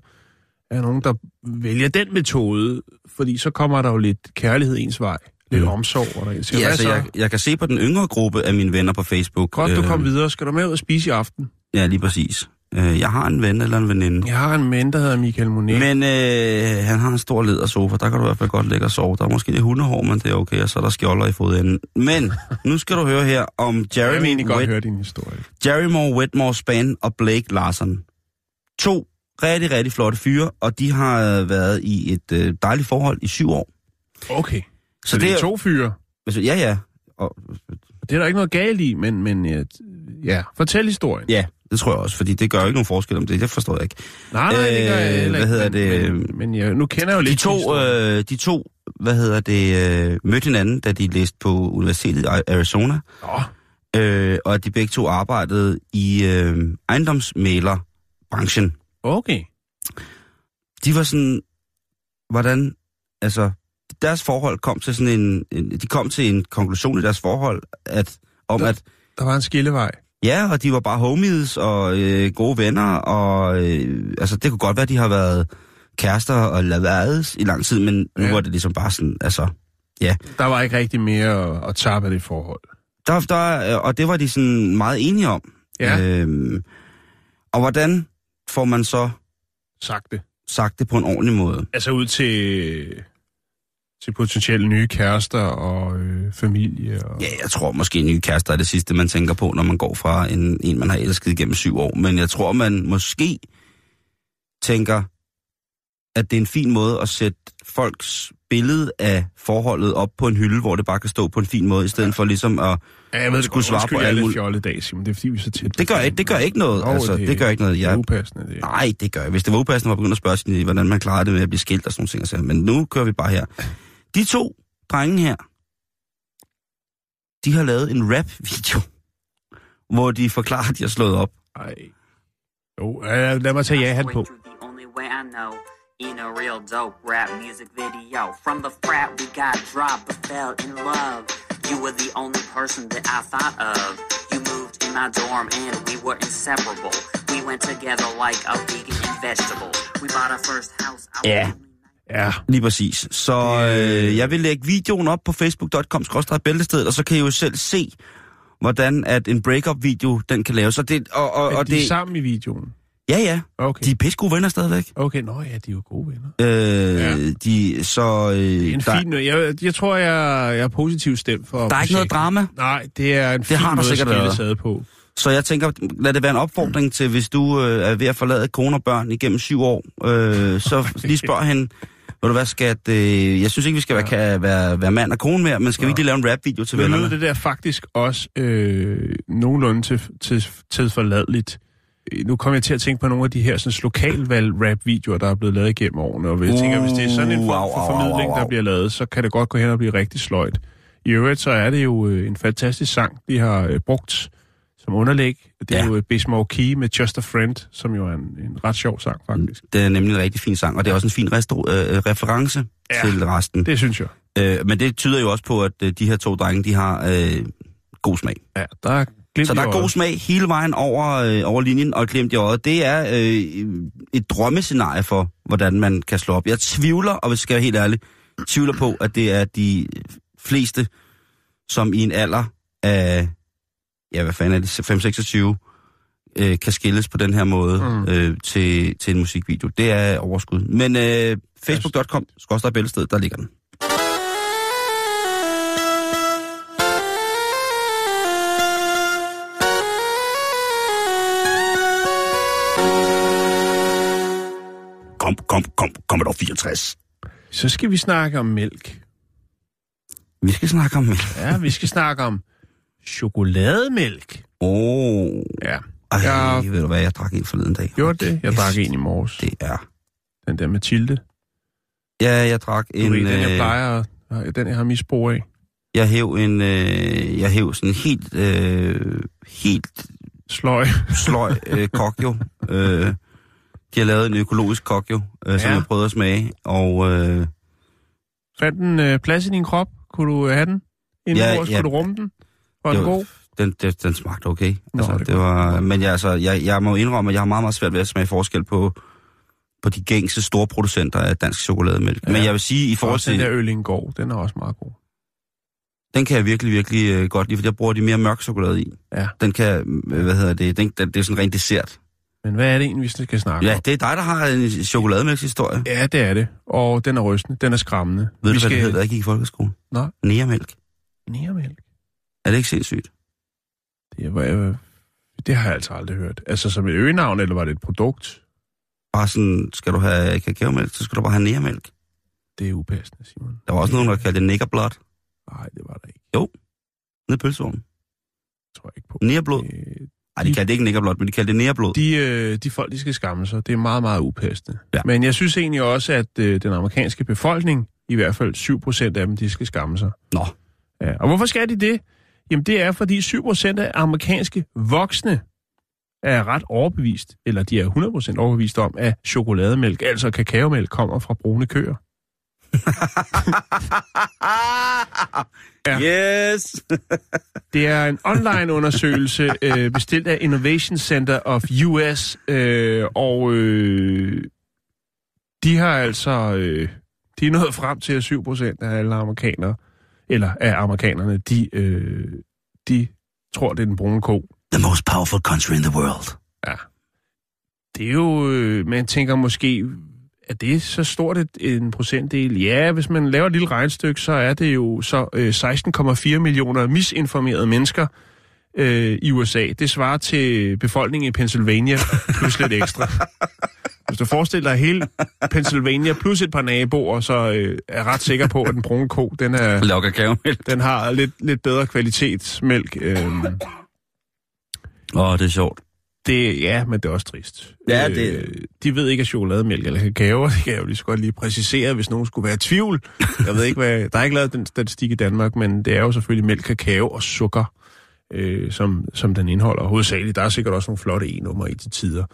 er nogen, der vælger den metode, fordi så kommer der jo lidt kærlighed ens vej. Lidt Mm. omsorg. Og der, siger, Ja, altså, så? jeg, jeg kan se på den yngre gruppe af mine venner på Facebook. Godt, du øh, kom videre. Skal du med ud og spise i aften? Ja, lige præcis. Øh, jeg har en ven eller en veninde. Jeg har en ven, der hedder Michael Monet. Men øh, han har en stor ledersofa, der kan du i hvert fald godt ligge og sove. Der er måske lidt hundehår, men det er okay, og så er der skjolder i fodenden. Men nu skal du høre her om jeg vil Jeremy, godt Whit- høre din historie. Jeremy Whitmore Span og Blake Larson. To rigtig, rigtig flotte fyre, og de har øh, været i et øh, dejligt forhold i syv år. Okay. Så, Så det det er to fyre. Altså, ja, ja. Og, Det er der ikke noget galt i, men, men ja, ja, fortæl historien. ja, det tror jeg også, fordi det gør ikke nogen forskel om det. Det forstår jeg ikke. Nej, nej, det gør jeg Øh, heller hvad ikke, hedder men, det? Men, men ja, nu kender jeg jo De lidt to, øh, de to, hvad hedder det, øh, mødte hinanden, da de læste på Universitetet i Arizona. Nå, øh, og de begge to arbejdede i øh, ejendomsmælerbranchen. Okay. De var sådan, hvordan, altså, deres forhold kom til sådan en, en de kom til en konklusion i deres forhold, at, om Ja. at, Der var en skillevej. ja, og de var bare homies og øh, gode venner, og øh, altså, det kunne godt være, at de har været kærester og lavades i lang tid, men nu Ja. var det ligesom bare sådan, altså, Der var ikke rigtig mere at, at tabe af det forhold. Der, der, og det var de sådan meget enige om. Ja. Øhm, og hvordan får man så Sagt det. sagt det på en ordentlig måde? Altså ud til, til potentielle nye kærester og øh, familie. Og... Ja, jeg tror måske nye kærester er det sidste, man tænker på, når man går fra en, en man har elsket gennem syv år. Men jeg tror, man måske tænker, at det er en fin måde at sætte folks billede af forholdet op på en hylde, hvor det bare kan stå på en fin måde, i stedet for ligesom at... Ja, jeg ved det skulle svare på jeg er alle lidt mulige- i dag, Simon. Det er fordi, vi er så tæt. Det gør, ikke, det gør ikke noget. Jo, altså, det, gør ikke noget. Det Jeg, er upassende, det. Nej, det gør jeg. Hvis det var upassende, var jeg begyndt at spørge, sådan, hvordan man klarer det med at blive skilt og sådan nogle ting. Men nu kører vi bare her. De to drenge her, de har lavet en rap-video, <laughs> hvor de forklarer, at de har slået op. Ej. Jo, øh, lad mig tage ja-hat på. The only way I know in a real dope rap music video. From the frat we got dropped but fell in love. You were the only person that I thought of. You moved in my dorm and we were inseparable. We went together like a vegan and vegetable. We bought our first house. I was Ja. Lige præcis. Så øh, jeg vil lægge videoen op på facebook.com bæltestedet, og så kan I jo selv se, hvordan at en breakup-video, den kan laves. Og det, og, og, er og de det, sammen i videoen? Ja, ja. Okay. De er pisse gode venner stadigvæk. Okay, nå ja, de er jo gode venner. Øh, Ja. de, så, øh, En der, fin, jeg, jeg tror, jeg, jeg er positivt stemt for der er ikke noget drama. Nej, det er en fin har der måde sikkert at skille på. Så jeg tænker, lad det være en opfordring til, hvis du øh, er ved at forlade kone og børn igennem syv år, øh, så <laughs> lige spørg hende, ved du hvad, skat, øh, jeg synes ikke, vi skal være, kan være, være mand og kone mere, men skal vi ikke lige lave en rap-video til Men lød vennerne? det der faktisk også øh, nogenlunde til, til, til forladeligt. Øh, Nu kommer jeg til at tænke på nogle af de her sådan, lokalvalg rap-videoer, der er blevet lavet igennem årene. Og jeg tænker, hvis det er sådan en form for formidling, der bliver lavet, så kan det godt gå hen og blive rigtig sløjt. I øvrigt, så er det jo øh, en fantastisk sang, de har øh, brugt som underlæg. Det er Ja. jo Bismarck Key med Just a Friend, som jo er en, en ret sjov sang, faktisk. Det er nemlig en rigtig fin sang, og det er også en fin restro, øh, reference Ja. til resten. Det synes jeg. Øh, men det tyder jo også på, at de her to drenge, de har øh, god smag. Ja, der er glimt Så der er god smag hele vejen over, øh, over linjen, og glemt i øjet. Det er øh, et drømmescenarie for, hvordan man kan slå op. Jeg tvivler, og hvis jeg skal være helt ærlig, tvivler på, at det er de fleste, som i en alder af, ja, hvad fanden er det, 5-26, øh, kan skilles på den her måde Mm. øh, til, til en musikvideo. Det er overskud. Men øh, facebook.com, skorstræk bæltested, der ligger den. Kom, kom, kom, kom dog 64. Så skal vi snakke om mælk. Vi skal snakke om mælk. Ja, vi skal snakke om chokolademælk. Åh, oh, Ja, ej, Ja. ved du hvad, jeg drak en forleden dag. gjorde det. Jeg Yes. drak en i morges. Det er... Den der Mathilde. Ja, jeg drak Du en... ved, den jeg øh, plejer, at- den jeg har misbrug af. Jeg hæv en... Øh, jeg hæv sådan helt... Øh, helt Sløj. sløj øh, kokjo. <laughs> Øh, de har lavet en økologisk kokjo, øh, som Ja. jeg prøvede at smage. Og øh, Fandt den øh, plads i din krop? Kunne du have den? Inden Ja, ja. Kunne du rumme den? Var den god? den, den, den smagte okay. Nå, Altså, det det, var, godt. men jeg, altså, jeg, jeg må indrømme, at jeg har meget, meget svært ved at smage forskel på, på de gængse store producenter af dansk chokolademælk. Ja. Men jeg vil sige, i forhold Også den til... der Ølingård, den er også meget god. Den kan jeg virkelig, virkelig øh, godt lide, for jeg bruger de mere mørk chokolade i. Ja. Den kan, øh, hvad hedder det, den, den, det er sådan rent dessert. Men hvad er det egentlig, vi skal snakke Ja, om? det er dig, der har en chokolademælkshistorie. Ja, det er det. Og den er rystende. Den er skræmmende. Ved vi du, hvad skal... det hed, da jeg gik i folkeskole? Nå. Nærmælk. Nærmælk. Er det ikke sindssygt? Det, var, øh, det har jeg altså aldrig hørt. Altså som et øgenavn, eller var det et produkt? Bare sådan, skal du have kakaomælk, så skal du bare have nærmælk. Det er upassende, Simon. Der var også nogen, der kaldte det niggerblot. Nej, det var der ikke. Nede i pølsevognen. Det tror jeg ikke på. Nærblod. Øh, Nej, de kaldte det ikke niggerblot, men de kaldte det nærblod. De, øh, de folk, de skal skamme sig. Det er meget, meget upassende. Ja. Men jeg synes egentlig også, at øh, den amerikanske befolkning, i hvert fald 7% af dem, de skal skamme sig. Nå, Ja. Og hvorfor skal de det? Jamen det er, fordi 7% af amerikanske voksne er ret overbevist, eller de er 100% overbevist om, at chokolademælk, altså kakaomælk, kommer fra brune køer. Ja. Yes! <laughs> Det er en online undersøgelse øh, bestilt af Innovation Center of US, øh, og øh, de har altså øh, de er nået frem til, at 7% af alle amerikanere, eller af amerikanerne, de, øh, de tror, det er den brune ko. The most powerful country in the world. Det er jo, øh, man tænker måske, er det så stort et, en procentdel? Ja, hvis man laver et lille regnstykke, så er det jo så øh, 16,4 millioner misinformerede mennesker øh, i USA. Det svarer til befolkningen i Pennsylvania plus lidt ekstra. Hvis du forestiller dig hele Pennsylvania plus et par naboer, så øh, er jeg ret sikker på, at den brune ko, den, er, den har lidt, lidt bedre kvalitetsmælk. Øh, Åh, oh, det er sjovt. Det, ja, men det er også trist. Ja, det- Øh, de ved ikke, at chokolademælk eller kakao, <laughs> det kan jeg jo lige så godt lige præcisere, hvis nogen skulle være i tvivl. Jeg ved ikke, hvad, der er ikke lavet den statistik i Danmark, men det er jo selvfølgelig mælk, kakao og sukker, øh, som, som den indeholder hovedsageligt. Der er sikkert også nogle flotte e-nummer i til tider.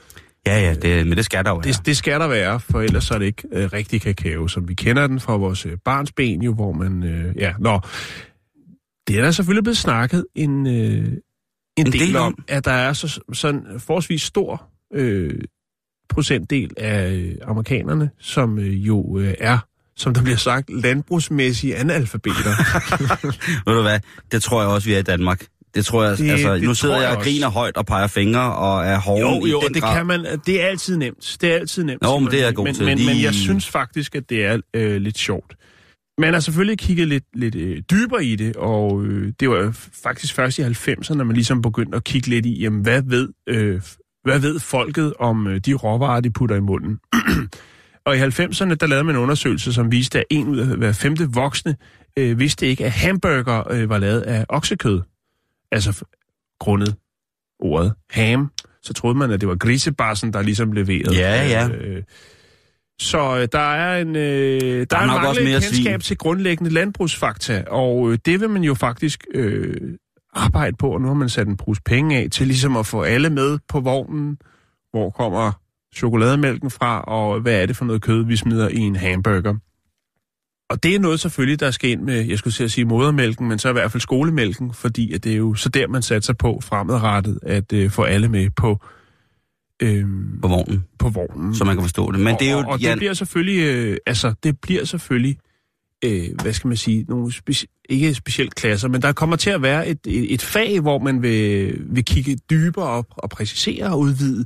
Ja, ja, det, men det skal der jo være. Det, det skal der være, for ellers er det ikke øh, rigtig kakao, som vi kender den fra vores øh, barns ben, jo, hvor man... Øh, ja, nå. Det er der selvfølgelig blevet snakket en, øh, en, en del, del om, at der er så, sådan forholdsvis stor øh, procentdel af øh, amerikanerne, som øh, jo øh, er, som der bliver sagt, landbrugsmæssige analfabeter. <laughs> Ved du hvad, det tror jeg også, vi er i Danmark. Det tror jeg, Det- altså, det nu sidder jeg, og også. griner højt og peger fingre og er hården Jo, jo, i den det grad. kan man. Det er altid nemt. Det er altid nemt. Nå, men det er jeg god men, til. Men, men jeg synes faktisk, at det er øh, lidt sjovt. Man har selvfølgelig kigget lidt, lidt øh, dybere i det, og øh, det var faktisk først i 90'erne, man ligesom begyndte at kigge lidt i, jamen, hvad ved, øh, hvad ved folket om øh, de råvarer, de putter i munden. <clears throat> og i 90'erne, der lavede man en undersøgelse, som viste, at en ud af hver femte voksne øh, vidste ikke, at hamburger øh, var lavet af oksekød. Altså grundet ordet ham, så troede man, at det var grisebassen, der ligesom leverede. Ja, ja. Øh, så øh, der er en, øh, der, der er er en nok også mere kendskab svin. til grundlæggende landbrugsfakta, og øh, det vil man jo faktisk øh, arbejde på, og nu har man sat en pose penge af til ligesom at få alle med på vognen. Hvor kommer chokolademælken fra, og hvad er det for noget kød, vi smider i en hamburger? og det er noget selvfølgelig, der skal ind med, jeg skulle sige modermælken, men så i hvert fald skolemælken, fordi at det er jo så der, man satser på fremadrettet, at øh, få alle med på, øh, På vognen, på vognen. så man kan forstå det. Men det er jo... og, og Jan, det bliver selvfølgelig, øh, altså det bliver selvfølgelig, øh, hvad skal man sige, nogle speci- ikke specielt klasser, men der kommer til at være et, et, et fag, hvor man vil, vil kigge dybere op og præcisere og udvide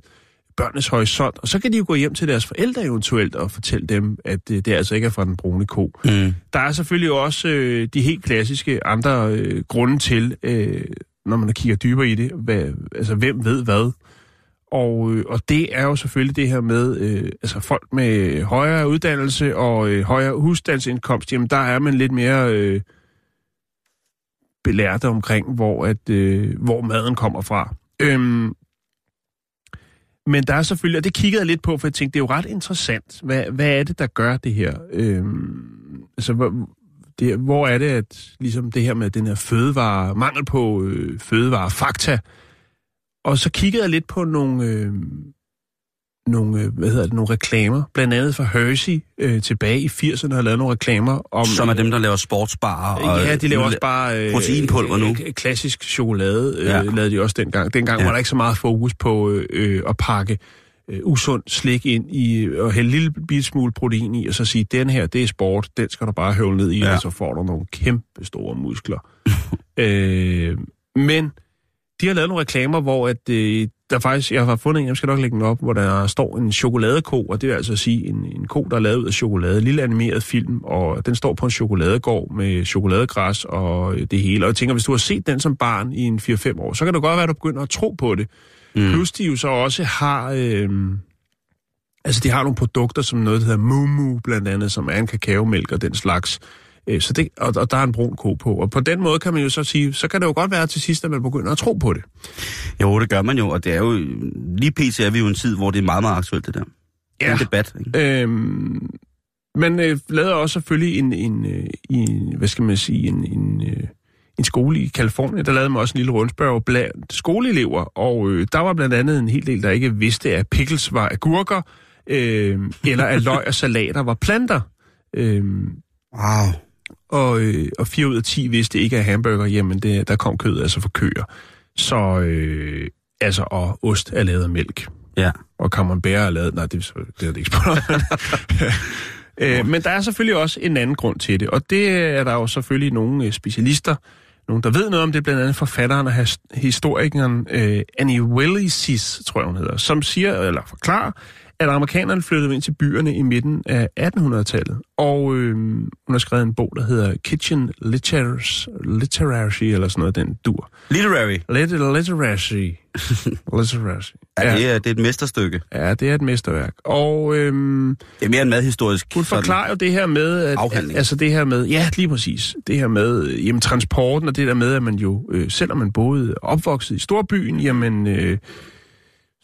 børnenes horisont, og så kan de jo gå hjem til deres forældre eventuelt og fortælle dem, at øh, det altså ikke er fra den brune ko. Mm. Der er selvfølgelig også øh, de helt klassiske andre øh, grunde til, øh, når man kigger dybere i det, hvad, altså hvem ved hvad. Og, øh, og det er jo selvfølgelig det her med, øh, altså folk med højere uddannelse og øh, højere husstandsindkomst, jamen der er man lidt mere øh, belært omkring, hvor, at, øh, hvor maden kommer fra. Øhm, men der er selvfølgelig, og det kiggede jeg lidt på, for jeg tænkte, det er jo ret interessant. Hvad, hvad er det, der gør det her? Øhm, altså, hvor, det, hvor er det, at ligesom det her med den her fødevare, mangel på øh, fødevare, fakta, og så kiggede jeg lidt på nogle, øh, nogle, øh, hvad hedder det, nogle reklamer, blandt andet fra Hershey øh, tilbage i 80'erne har lavet nogle reklamer om... Som er dem, der laver sportsbarer. Og, Ja, de laver også bare... Øh, proteinpulver nu. øh, Klassisk chokolade øh, Ja. lavede de også dengang. Dengang Ja. var der ikke så meget fokus på øh, øh, at pakke øh, usund slik ind i, og hælde en lille bit smule protein i, og så sige, den her, det er sport, den skal du bare høvle ned i, ja. og så får du nogle kæmpe store muskler. <laughs> øh, men de har lavet nogle reklamer, hvor at, øh, der faktisk, jeg har fundet en, jeg skal nok lægge den op, hvor der står en chokoladeko, og det vil altså sige en, en ko, der er lavet ud af chokolade, lille animeret film, og den står på en chokoladegård med chokoladegræs og det hele. Og jeg tænker, hvis du har set den som barn i en 4-5 år, så kan det godt være, at du begynder at tro på det. Mm. Plus de jo så også har... Øh, altså de har nogle produkter, som noget, der hedder Mumu, blandt andet, som er en kakaomælk og den slags. Øh, Så det, og, og der er en brun ko på. Og på den måde kan man jo så sige, så kan det jo godt være til sidst, at man begynder at tro på det. Jo, det gør man jo, og det er jo... Lige pt. er vi jo en tid, hvor det er meget, meget aktuelt, det der. Ja. Ja. En debat, ikke? Øhm, man øh, lavede også selvfølgelig en, en, øh, en, hvad skal man sige, en, en, øh, en skole i Kalifornien. Der lavede man også en lille rundspørg blandt skoleelever, og øh, der var blandt andet en hel del, der ikke vidste, at pickles var agurker, øh, eller at løg og salater var planter. Øh, Wow. Og, øh, og 4 ud af 10 vidste ikke, at hamburger, jamen det, der kom kød altså fra køer. Så, øh, altså, og ost er lavet af mælk Ja. og camembert er lavet... Nej, det, er- det er det ikke spurgt <laughs> øh, Men der er selvfølgelig også en anden grund til det, og det er der jo selvfølgelig nogle øh, specialister, nogen, der ved noget om det, blandt andet forfatteren og historikeren øh, Annie Willisis, tror jeg hun hedder, som siger, eller forklarer, at amerikanerne flyttede ind til byerne i midten af 1800-tallet, og øh, hun har skrevet en bog, der hedder Kitchen Literatures, Literacy, eller sådan noget, den dur. Literary. Lit- Literacy. <laughs> Literacy. Ja, det, er, det er et mesterstykke. Ja, det er et mesterværk. Og øhm, Det er mere en madhistorisk... hun sådan- forklarer jo det her med, at, Afhandling. altså det her med, ja, lige præcis, det her med, øh, jamen transporten og det der med, at man jo, øh, selvom man boede opvokset i storbyen, jamen, øh,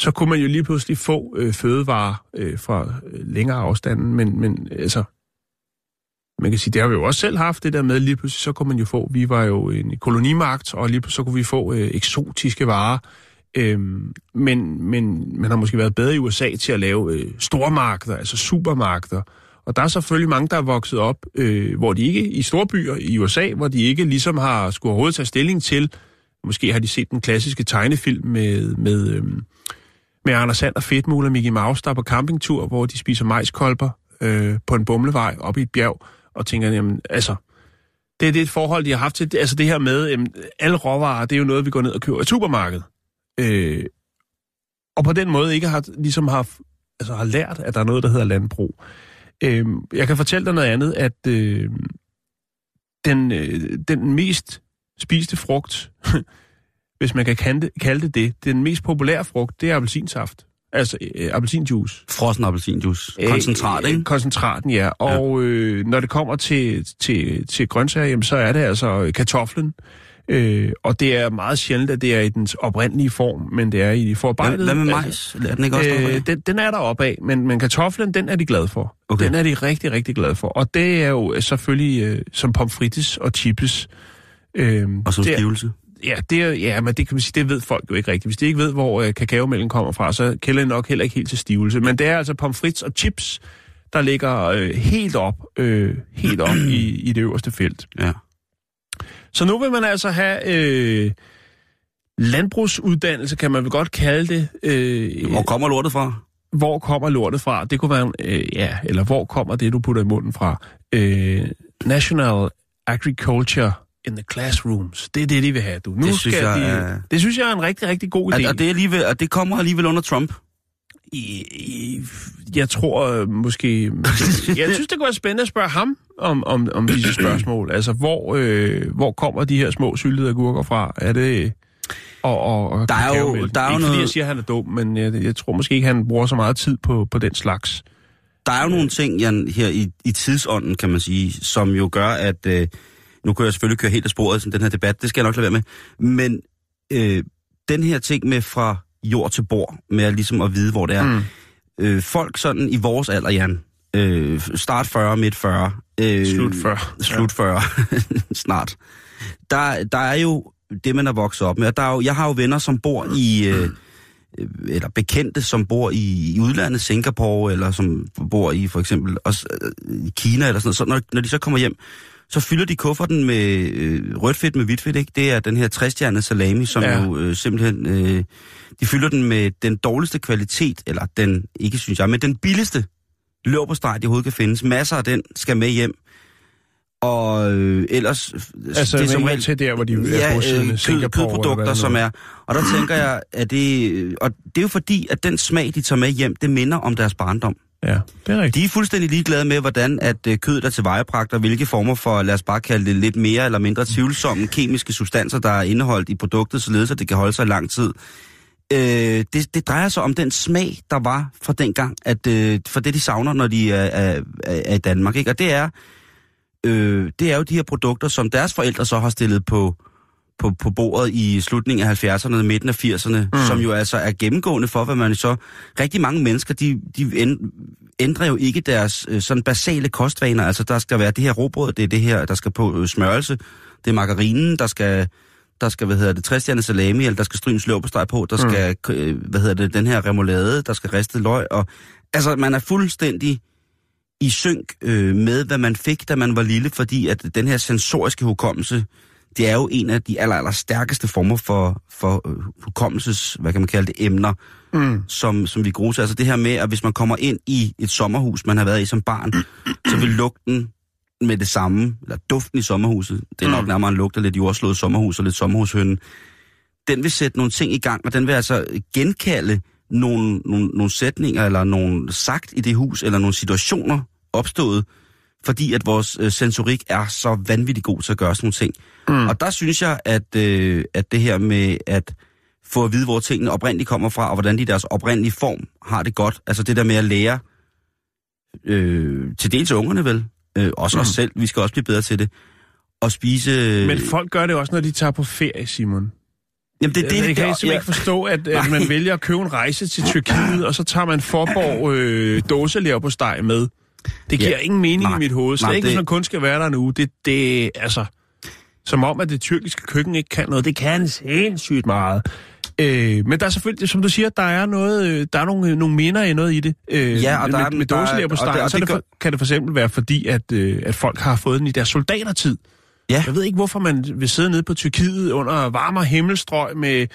så kunne man jo lige pludselig få øh, fødevarer øh, fra øh, længere afstanden, men, men altså, man kan sige, det har vi jo også selv haft, det der med, lige pludselig så kunne man jo få, vi var jo en kolonimagt, og lige pludselig så kunne vi få øh, eksotiske varer, Øhm, men, men man har måske været bedre i USA til at lave øh, stormarkeder, altså supermarkeder. Og der er selvfølgelig mange, der er vokset op, øh, hvor de ikke i storbyer i USA, hvor de ikke ligesom har skulle overhovedet tage stilling til, måske har de set den klassiske tegnefilm med, med, øh, med Anders Sand og Fedtmule og Mickey Mouse, der er på campingtur, hvor de spiser majskolber øh, på en bumlevej op i et bjerg, og tænker, jamen, altså, det er det forhold, de har haft til, altså det her med, jamen, alle råvarer, det er jo noget, vi går ned og køber i supermarkedet. Øh, og på den måde ikke har, ligesom har, altså har lært, at der er noget, der hedder landbrug. Øh, jeg kan fortælle dig noget andet, at øh, den, øh, den mest spiste frugt, <laughs> hvis man kan kalde det, det den mest populære frugt, det er appelsinsaft. Altså øh, appelsinjuice. Frossen appelsinjuice. Koncentrat, Øh, ikke? Koncentraten, ja. Og øh, når det kommer til, til, til grøntsager, jamen, så er det altså kartoflen. Øh, og det er meget sjældent, at det er i dens oprindelige form, men det er i de forarbejdede. Hvad, med altså, majs? Er den ikke også Øh, øh, den, den er der opad, men, men kartoflen, den er de glade for. Okay. Den er de rigtig, rigtig glade for. Og det er jo selvfølgelig øh, som pomfrittes og chips. Øh, Og som stivelse? Ja, det er, ja, men det kan man sige, det ved folk jo ikke rigtigt. Hvis de ikke ved, hvor øh, kakaomælken kommer fra, så kælder det nok heller ikke helt til stivelse. Men det er altså pomfrits og chips, der ligger øh, helt op, øh, helt op i, i det øverste felt. Ja. Så nu vil man altså have øh, landbrugsuddannelse, kan man vel godt kalde det. Øh, Hvor kommer lortet fra? hvor kommer lortet fra? Det kunne være, øh, ja, eller hvor kommer det, du putter i munden fra? Øh, National Agriculture in the Classrooms. Det er det, de vil have, du. Nu Det synes skal jeg de, er- Det synes jeg er en rigtig, rigtig god idé. Og, og, det er alligevel, og det kommer alligevel under Trump. I, i, jeg tror øh, måske... jeg synes, det kunne være spændende at spørge ham om, om, om disse <clears throat> spørgsmål. Altså, hvor, øh, hvor kommer de her små syltede agurker fra? Er det... Og, og, og Der er jo- der er jo ikke fordi noget- jeg siger, at han er dum, men jeg, jeg tror måske ikke, han bruger så meget tid på, på den slags. Der er jo nogle ting, Jan, her i, i tidsånden, kan man sige, som jo gør, at... Øh, nu kan jeg selvfølgelig køre helt af sporet som den her debat, det skal jeg nok lade være med. Men øh, den her ting med fra jord til bord, med at, ligesom at vide, hvor det er. Mm. Øh, folk sådan i vores alder, Jan, øh, start 40, midt 40. Øh, Slut 40. Slut 40, <laughs> snart. Der, der er jo det, man er vokset op med. Og Der er jo, jeg har jo venner, som bor i... Øh, øh, eller bekendte, som bor i, i udlandet, Singapore, eller som bor i for eksempel også, øh, i Kina, eller sådan noget. Så når, når de så kommer hjem, så fylder de kufferten med øh, rødt fedt med hvidt fedt, ikke? Det er den her træstjernede salami, som Ja. jo øh, simpelthen... Øh, de fylder den med den dårligste kvalitet, eller den, ikke synes jeg, men den billigste løbersteg, de overhovedet kan findes. Masser af den skal med hjem. Og øh, ellers... Altså, det er som regel til der, hvor de er ja, bosiddende, øh, kød, kødprodukter, som er. Og der tænker jeg, at det... øh, Og det er jo fordi, at den smag, de tager med hjem, det minder om deres barndom. Ja, det er rigtigt. De er fuldstændig ligeglade med, hvordan at øh, kødet er tilvejebragt, og hvilke former for, lad os bare kalde det lidt mere eller mindre tvivlsomme kemiske substanser, der er indeholdt i produktet, således at det kan holde sig i lang tid. Øh, det, det drejer sig om den smag, der var fra dengang, at, øh, for det de savner, når de er, er, er, er i Danmark. Ikke? Og det er, øh, det er jo de her produkter, som deres forældre så har stillet på, på, på bordet i slutningen af 70'erne og midten af 80'erne, mm. som jo altså er gennemgående for, hvad man så... Rigtig mange mennesker, de, de ænd- ændrer jo ikke deres øh, sådan basale kostvaner. Altså, der skal være det her råbrød, det er det her, der skal på øh, smørelse, det er margarinen, der skal der skal, hvad hedder det, træstjerne salami, eller der skal strynes løbesteg på, der skal, øh, hvad hedder det, den her remoulade, der skal ristet løg, og altså, man er fuldstændig i synk øh, med, hvad man fik, da man var lille, fordi at den her sensoriske hukommelse, det er jo en af de aller, aller stærkeste former for, for øh, hukommelses, hvad kan man kalde det, emner, Mm. som, som vi gruser. Altså det her med, at hvis man kommer ind i et sommerhus, man har været i som barn, <clears throat> så vil lugten med det samme, eller duften i sommerhuset, det er nok nærmere en lugt af lidt jordslået sommerhus og lidt sommerhushønne, den vil sætte nogle ting i gang, og den vil altså genkalde nogle, nogle, nogle sætninger, eller nogle sagt i det hus, eller nogle situationer opstået, fordi at vores øh, sensorik er så vanvittigt god til at gøre sådan nogle ting. Mm. Og der synes jeg, at, øh, at det her med at få at vide, hvor tingene oprindeligt kommer fra, og hvordan de i deres oprindelige form har det godt, altså det der med at lære, øh, til dels ungerne vel, øh, også mm. os selv, vi skal også blive bedre til det, at spise... Men folk gør det også, når de tager på ferie, Simon. Jamen, det, Det, det, det, det kan jeg ja. simpelthen ikke forstå, at, at man vælger at købe en rejse til Tyrkiet, og så tager man Forborg øh, dåselever på steg med. Det giver Ja. ingen mening Nej. i mit hoved. Slet Nej, ikke, hvis det- man kun skal være der nu. Det, det, altså, som om, at det tyrkiske køkken ikke kan noget. Det kan sindssygt meget. Øh, men der er selvfølgelig, som du siger, der er noget, øh, der er nogle, nogle minder i noget i det. Øh, Ja, og der med, er- med der er- dåselever på og steg, det- og så det for, kan det for eksempel være fordi, at, øh, at folk har fået den i deres soldatertid. Ja. Jeg ved ikke, hvorfor man vil sidde nede på Tyrkiet under varmere himmelstrøg med,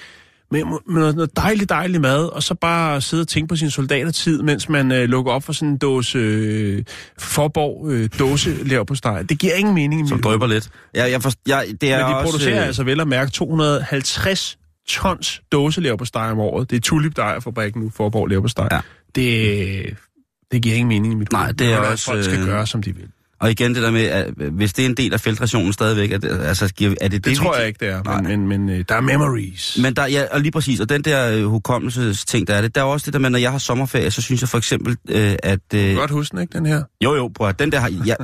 med, med noget, dejligt, dejligt mad, og så bare sidde og tænke på sin soldatertid, mens man øh, lukker op for sådan en dåse øh, forborg øh, dåse laver på steg. Det giver ingen mening i Som drøber lidt. Ja, jeg forst- jeg, det er Men de også, producerer øh, altså vel at mærke 250 tons dåselever på steg om året. Det er Tulip fabrikken nu, Forborg lever på steg. Ja. Det, det giver ingen mening i mit Nej, det er også, folk skal øh, gøre, som de vil. Og igen det der med, at hvis det er en del af feltrationen stadigvæk, at, altså, er det det, Det, tror jeg ikke, det er. Nej. Men, men, men øh, der er memories. Men der, ja, og lige præcis, og den der øh, hukommelsesting, der er det, der er også det der med, når jeg har sommerferie, så synes jeg for eksempel, øh, at... Øh, Godt huske den, ikke, den her? jo, jo, prøv den der, har, ja,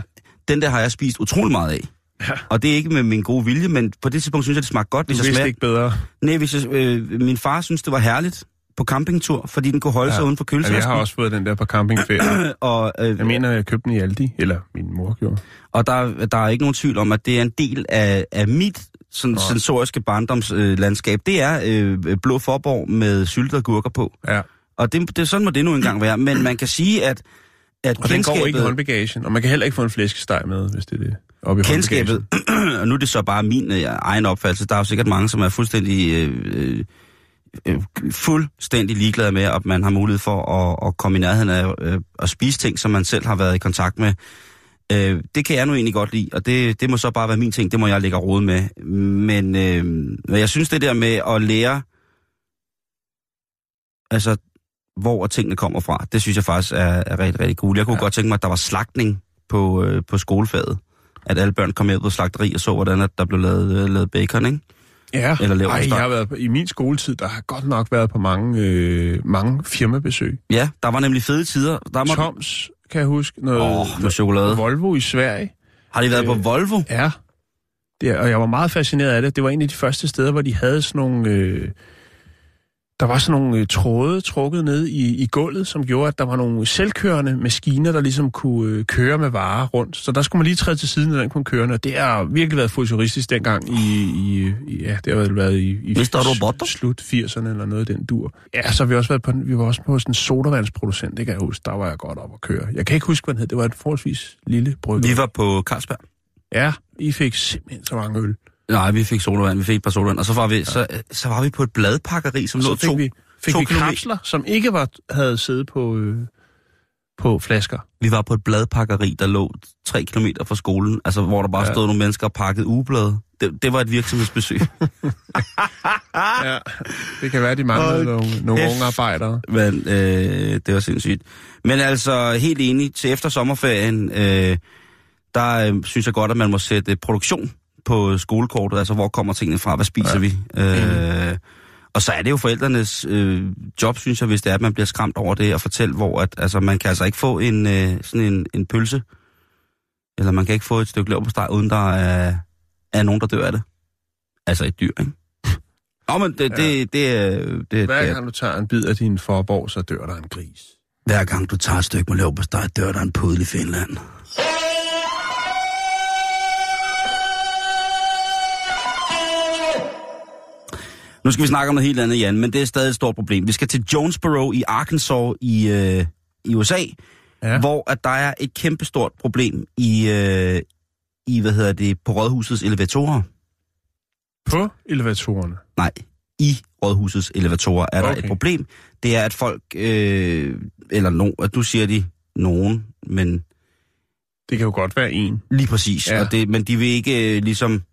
den der har jeg spist utrolig meget af. Ja. Og det er ikke med min gode vilje, men på det tidspunkt synes jeg, det smagte godt. Du Hvis jeg vidste smager, ikke bedre. Nej, hvis jeg, øh, min far synes, det var herligt på campingtur, fordi den kunne holde ja. sig uden for Ja, jeg kølesasken. har også fået den der på campingferie. <clears throat> Og, øh, Jeg mener, jeg købte den i Aldi, eller min mor gjorde. Og der, der er ikke nogen tvivl om, at det er en del af, af mit sådan, sensoriske barndomslandskab. Øh, det er øh, blå forborg med syltede gurker på. Ja. Og det, det, sådan må det nu engang være. Men man kan sige, at, at Og den går ikke i kendskabet, håndbagagen, og man kan heller ikke få en flæskesteg med, hvis det er det. Op i kendskabet <clears throat> og nu er det så bare min øh, egen opfattelse, der er jo sikkert mange, som er fuldstændig, øh, øh, fuldstændig ligeglade med, at man har mulighed for at, at komme i nærheden af øh, at spise ting, som man selv har været i kontakt med. Øh, det kan jeg nu egentlig godt lide, og det, det må så bare være min ting, det må jeg lægge råd med. Men øh, jeg synes det der med at lære, altså hvor tingene kommer fra, det synes jeg faktisk er, er rigtig, rigtig cool. Jeg kunne ja. godt tænke mig, at der var slagtning på, øh, på skolefaget. At alle børn kom med på slagteri og så, hvordan at der blev lavet, øh, lavet bacon, ikke? Ja, Eller lever Ej, jeg har været på, i min skoletid, der har godt nok været på mange, øh, mange firmabesøg. Ja, der var nemlig fede tider. Der må... Toms, kan jeg huske. Noget, Åh, med chokolade. Volvo i Sverige. Har de været Øh, på Volvo? Ja. Det, og jeg var meget fascineret af det. Det var en af de første steder, hvor de havde sådan nogle... Øh, der var sådan nogle øh, tråde trukket ned i, i gulvet, som gjorde, at der var nogle selvkørende maskiner, der ligesom kunne øh, køre med varer rundt. Så der skulle man lige træde til siden, når den kunne køre. Og det har virkelig været futuristisk dengang i, i, i ja, det har været i, i. Roboto? slut 80'erne eller noget den dur. Ja, så har vi også været på, vi var også på sådan en sodavandsproducent, det kan jeg huske. Der var jeg godt op at køre. Jeg kan ikke huske, hvad den hed. Det var et forholdsvis lille brygge. Vi var på Carlsberg. Ja, I fik simpelthen så mange øl. Nej, vi fik sodavand, vi fik et par sodavand, og så var vi, så, så var vi på et bladpakkeri, som lå to, vi, fik to vi kilometer- kapsler, som ikke var, havde siddet på, øh, på flasker. vi var på et bladpakkeri, der lå tre kilometer fra skolen, altså hvor der bare Ja. ja. stod nogle mennesker og pakkede ugeblade. Det, det var et virksomhedsbesøg. <laughs> Ja, det kan være, de manglede Hold nogle, nogle unge arbejdere. Men øh, det var sindssygt. Men altså, helt enig, til efter sommerferien, øh, der øh, synes jeg godt, at man må sætte produktion på skolekortet. Altså, hvor kommer tingene fra? Hvad spiser ja. vi? Øh, og så er det jo forældrenes øh, job, synes jeg, hvis det er, at man bliver skræmt over det, og fortælle, hvor at, altså, man kan altså ikke få en, øh, sådan en, en pølse, eller man kan ikke få et stykke leverpostej, uden der er, er nogen, der dør af det. Altså et dyr, ikke? Nå, men det, ja. det, det, er- det, det, Hver det, gang du tager en bid af din forborg, så dør der en gris. hver gang du tager et stykke med leverpostej, dør der en pudel i Finland. Nu skal vi snakke om noget helt andet, Jan, men det er stadig et stort problem. Vi skal til Jonesboro i Arkansas i, øh, i USA, Ja. hvor at der er et kæmpestort problem i, øh, i hvad hedder det, på rådhusets elevatorer. På elevatorerne. Nej, i rådhusets elevatorer er der Okay. et problem. Det er, at folk, øh, eller no, at du siger de nogen, men Det kan jo godt være en. lige præcis. Ja. Og det, men de vil ikke øh, ligesom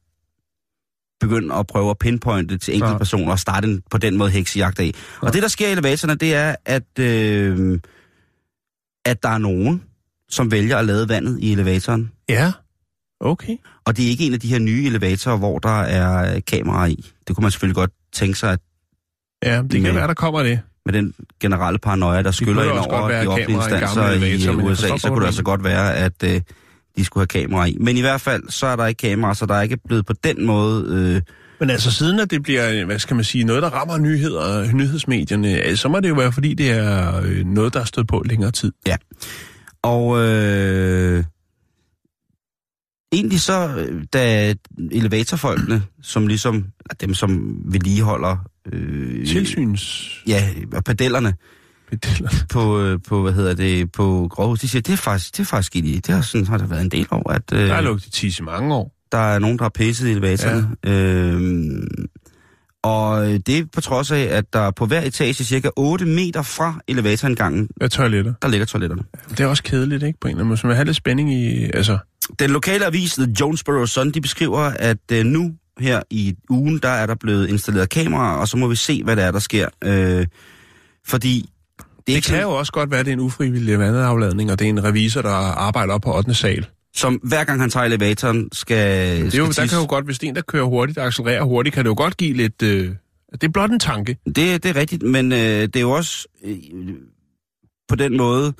begynde at prøve at pinpointe til enkelte personer og starte en, på den måde heksejagt af. Og det, der sker i elevatorerne, det er, at, øh, at der er nogen, som vælger at lade vandet i elevatoren. Ja. Okay. Og det er ikke en af de her nye elevatorer, hvor der er kameraer i. Det kunne man selvfølgelig godt tænke sig, at Ja, det kan Men- være, der kommer det. med den generelle paranoia, der skyller kunne ind over de offentlige i instanser i jeg USA, så kunne det altså godt være, at øh, de skulle have kamera i. Men i hvert fald, så er der ikke kamera, så der er ikke blevet på den måde... Øh, Men altså, siden at det bliver, hvad skal man sige, noget, der rammer nyheder, nyhedsmedierne, øh, så må det jo være, fordi det er øh, noget, der er stået på længere tid. og øh, egentlig så, øh, da elevatorfolkene, som ligesom, dem som vedligeholder... Øh, Tilsyns... Ja, og pedellerne på, øh, på, hvad hedder det, på Gråhus, de siger, det er faktisk, det er faktisk ikke, det har, sådan, har der været en del år, at... Øh, Der er lugtet tis i mange år. der er nogen, der har pisset i elevatoren. Ja. Øhm, og det er på trods af, at der på hver etage, cirka 8 meter fra elevatorindgangen, Hvad toiletter? der ligger toiletterne. Det er også kedeligt, ikke? På en eller anden måde. Så man har lidt spænding i... Altså, Den lokale avis, The Jonesboro Sun, de beskriver, at øh, nu her i ugen, der er der blevet installeret kameraer, og så må vi se, hvad der er, der sker. Øh, fordi det det kan sådan, jo også godt være, at det er en ufrivillig vandafladning, og det er en revisor, der arbejder op på 8. sal. som hver gang han tager elevatoren, skal... Det er jo, skal der kan jo godt, hvis det er en, der kører hurtigt, der accelererer hurtigt, kan det jo godt give lidt... Øh, det er blot en tanke. Det, det er rigtigt, men øh, det er jo også øh, på den måde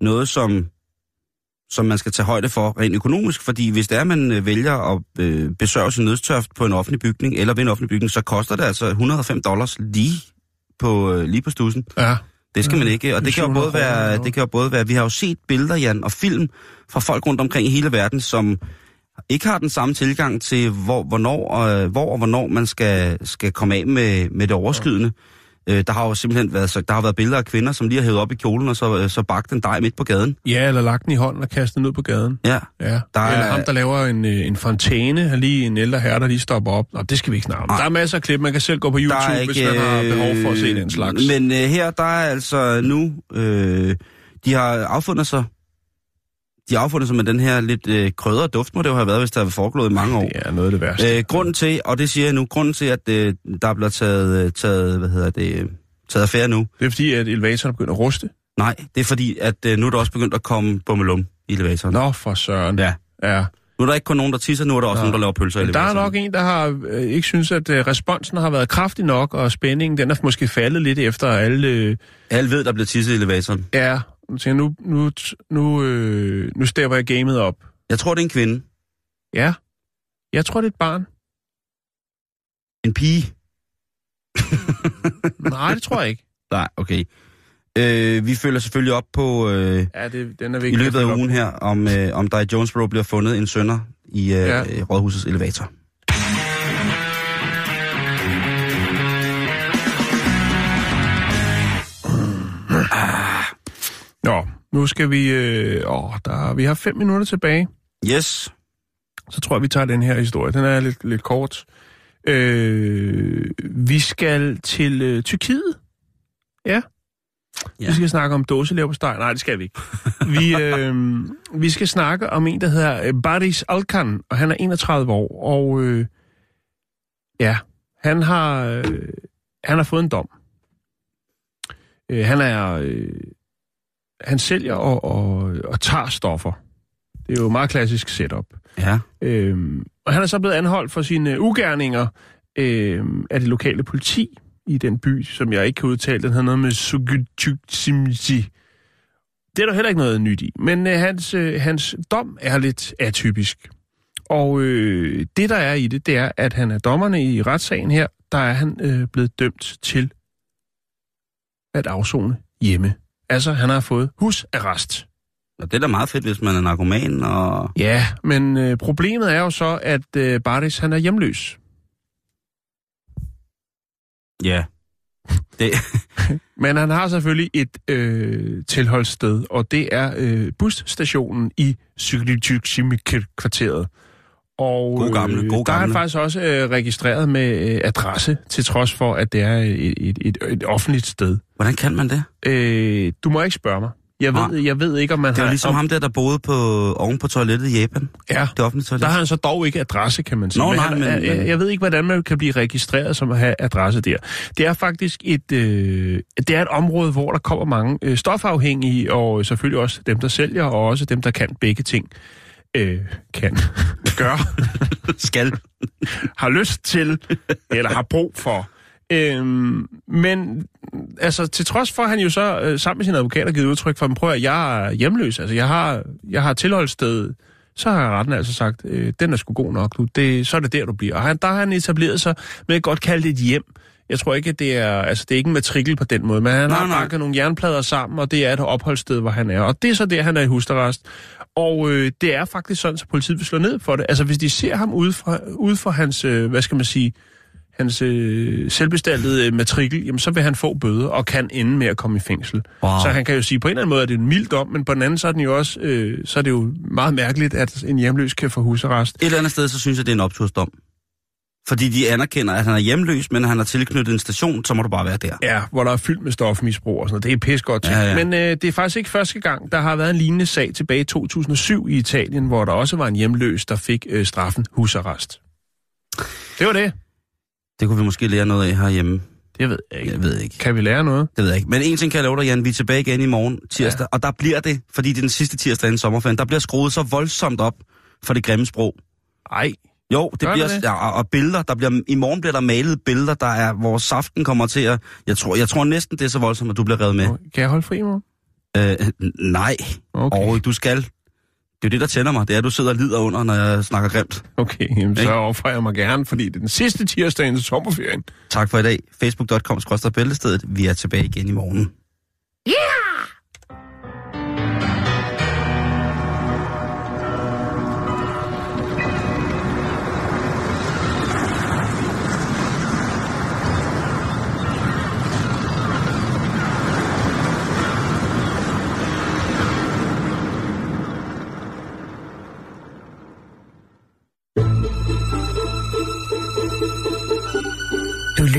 noget, som, som man skal tage højde for rent økonomisk, fordi hvis det er, man øh, vælger at øh, besørge sin nødstørft på en offentlig bygning, eller ved en offentlig bygning, så koster det altså 105 dollars lige på, øh, lige på stussen. Ja. Det skal Ja, man ikke, og det kan jo både 700 kroner, være, det kan jo både være, vi har jo set billeder, Jan, og film fra folk rundt omkring i hele verden, som ikke har den samme tilgang til, hvor, hvornår, og, hvor og hvornår man skal, skal komme af med, med det overskydende. Øh, der har jo simpelthen været, så, der har været billeder af kvinder, som lige har hævet op i kjolen, og så, øh, så bagt en dej midt på gaden. Ja, eller lagt den i hånden og kastet den ud på gaden. Ja. Ja, Der er- er... eller ham, der laver en, øh, en fontæne, har lige en ældre herre, der lige stopper op. Nå, det skal vi ikke snakke om. Der er masser af klip, man kan selv gå på YouTube, er hvis man har behov for at se den slags. Men øh, her, der er altså nu, øh, de har affundet sig, de har affundet sig med den her lidt øh, krydrede duft, må det jo have været, hvis der har foregået i mange år. Det er noget af det værste. Øh, grunden til, og det siger jeg nu, grunden til, at øh, der bliver taget, øh, taget, hvad hedder det, øh, taget affære nu, Det er fordi, at elevatoren begynder at ruste. nej, det er fordi, at øh, nu er der også begyndt at komme bummelum i elevatoren. Nå, for søren. Ja. Ja. Nu er der ikke kun nogen, der tisser, nu er der også Nå. nogen, der laver pølser i Men der elevatoren. er nok en, der har øh, ikke synes, at øh, responsen har været kraftig nok, og spændingen, den er måske faldet lidt efter alle... Øh, Alle ved, der bliver tisset i elevatoren. ja, jeg tænker, nu, nu, nu, øh, nu stepper jeg gamet op. Jeg tror, det er en kvinde. Ja, jeg tror, det er et barn. En pige. <laughs> Nej, det tror jeg ikke. Nej, okay. Øh, vi følger selvfølgelig op på, øh, Ja, det, den er i vigtig. løbet at af ugen her, om, øh, om der i Jonesboro bliver fundet en sønder i øh, Ja. rådhusets elevator. <clears throat> Nå, nu skal vi... Øh, åh, der, vi har fem minutter tilbage. Yes. Så tror jeg, vi tager den her historie. Den er lidt, lidt kort. Øh, vi skal til øh, Tyrkiet. Ja. Ja. Vi skal snakke om steg. Nej, det skal vi ikke. vi, <laughs> øh, vi skal snakke om en, der hedder øh, Baris Alkan, og han er 31 år. Og øh, ja, han har, øh, han har fået en dom. Øh, han er... Øh, han sælger og, og, og tager stoffer. Det er jo et meget klassisk setup. Ja. Øhm, og han er så blevet anholdt for sine ugerninger øhm, af det lokale politi i den by, som jeg ikke kan udtale. Den hedder noget med Sugytsimji. Det er der heller ikke noget nyt i. Men øh, hans, øh, hans dom er lidt atypisk. Og øh, det, der er i det, det er, at han er dommerne i retssagen her, der er han øh, blevet dømt til at afzone hjemme. Altså, han har fået husarrest. Og det er da meget fedt, hvis man er narkoman, og... Ja, men øh, problemet er jo så, at øh, Baris han er hjemløs. Ja. Det, <laughs> Men han har selvfølgelig et øh, tilholdssted, og det er øh, busstationen i Cyklityk-kvarteret. Og God gamle, øh, god der er han gamle. faktisk også øh, registreret med øh, adresse, til trods for, at det er et, et, et, et offentligt sted. hvordan kan man det? Øh, du må ikke spørge mig. Jeg ved, Nej. jeg ved ikke, om man Det har... var ligesom om, ham der, der boede på, oven på toilettet i Japan. Ja, Det offentlige toilet. Der har han så dog ikke adresse, kan man sige. Nå, men nej, han, men- jeg, jeg ved ikke, hvordan man kan blive registreret som at have adresse der. Det er faktisk et, øh, det er et område, hvor der kommer mange øh, stofafhængige, og selvfølgelig også dem, der sælger, og også dem, der kan begge ting. Øh, kan gøre, <laughs> Skal. har lyst til, eller har brug for. Øhm, men altså, til trods for, at han jo så øh, sammen med sin advokat har givet udtryk for, at prøv at jeg er hjemløs, altså jeg har, jeg har tilholdssted, så har retten altså sagt, øh, den er sgu god nok, du. Det, så er det der, du bliver. Og han, der har han etableret sig med at godt kalde det et hjem. Jeg tror ikke, at det er, altså det er ikke en matrikel på den måde, men han Nej, har banket nogle jernplader sammen, og det er et opholdssted, hvor han er. Og det er så der, han er i husarrest. Og øh, det er faktisk sådan, at politiet vil slå ned for det. Altså hvis de ser ham ude for, ude for hans, øh, hvad skal man sige, hans øh, selvbestaltede øh, matrikel, jamen så vil han få bøde og kan ende med at komme i fængsel. Wow. Så han kan jo sige, på en eller anden måde at det er en mild dom, men på den anden så er, den jo også, øh, så er det jo meget mærkeligt, at en hjemløs kan få husarrest. Et eller andet sted, så synes jeg, det er en optursdom. Fordi de anerkender, at han er hjemløs, men han har tilknyttet en station, så må du bare være der. Ja, hvor der er fyldt med stofmisbrug og sådan noget. Det er pis godt til. Ja, ja. Men øh, det er faktisk ikke første gang. Der har været en lignende sag tilbage i 2007 i Italien, hvor der også var en hjemløs, der fik øh, straffen husarrest. Det var det. Det kunne vi måske lære noget af herhjemme. Det ved jeg ikke. Jeg ved ikke. Kan vi lære noget? Det ved jeg ikke. Men en ting kan jeg love dig, Jan. Vi er tilbage igen i morgen tirsdag. Ja. Og der bliver det, fordi det er den sidste tirsdag inden sommerferien, der bliver skruet så voldsomt op for det grimme sprog. Ej, Jo, det Gør bliver, det? Ja, og, billeder, der bliver, i morgen bliver der malet billeder, der er, hvor saften kommer til at, jeg tror, jeg tror næsten, det er så voldsomt, at du bliver revet med. kan jeg holde fri i morgen? Øh, nej, Okay. og du skal. Det er jo det, der tænder mig, det er, at du sidder og lider under, når jeg snakker grimt. Okay, jamen, så offrer jeg mig gerne, fordi det er den sidste tirsdag inden sommerferien. Tak for i dag. Facebook.com bæltestedet. Vi er tilbage igen i morgen. Du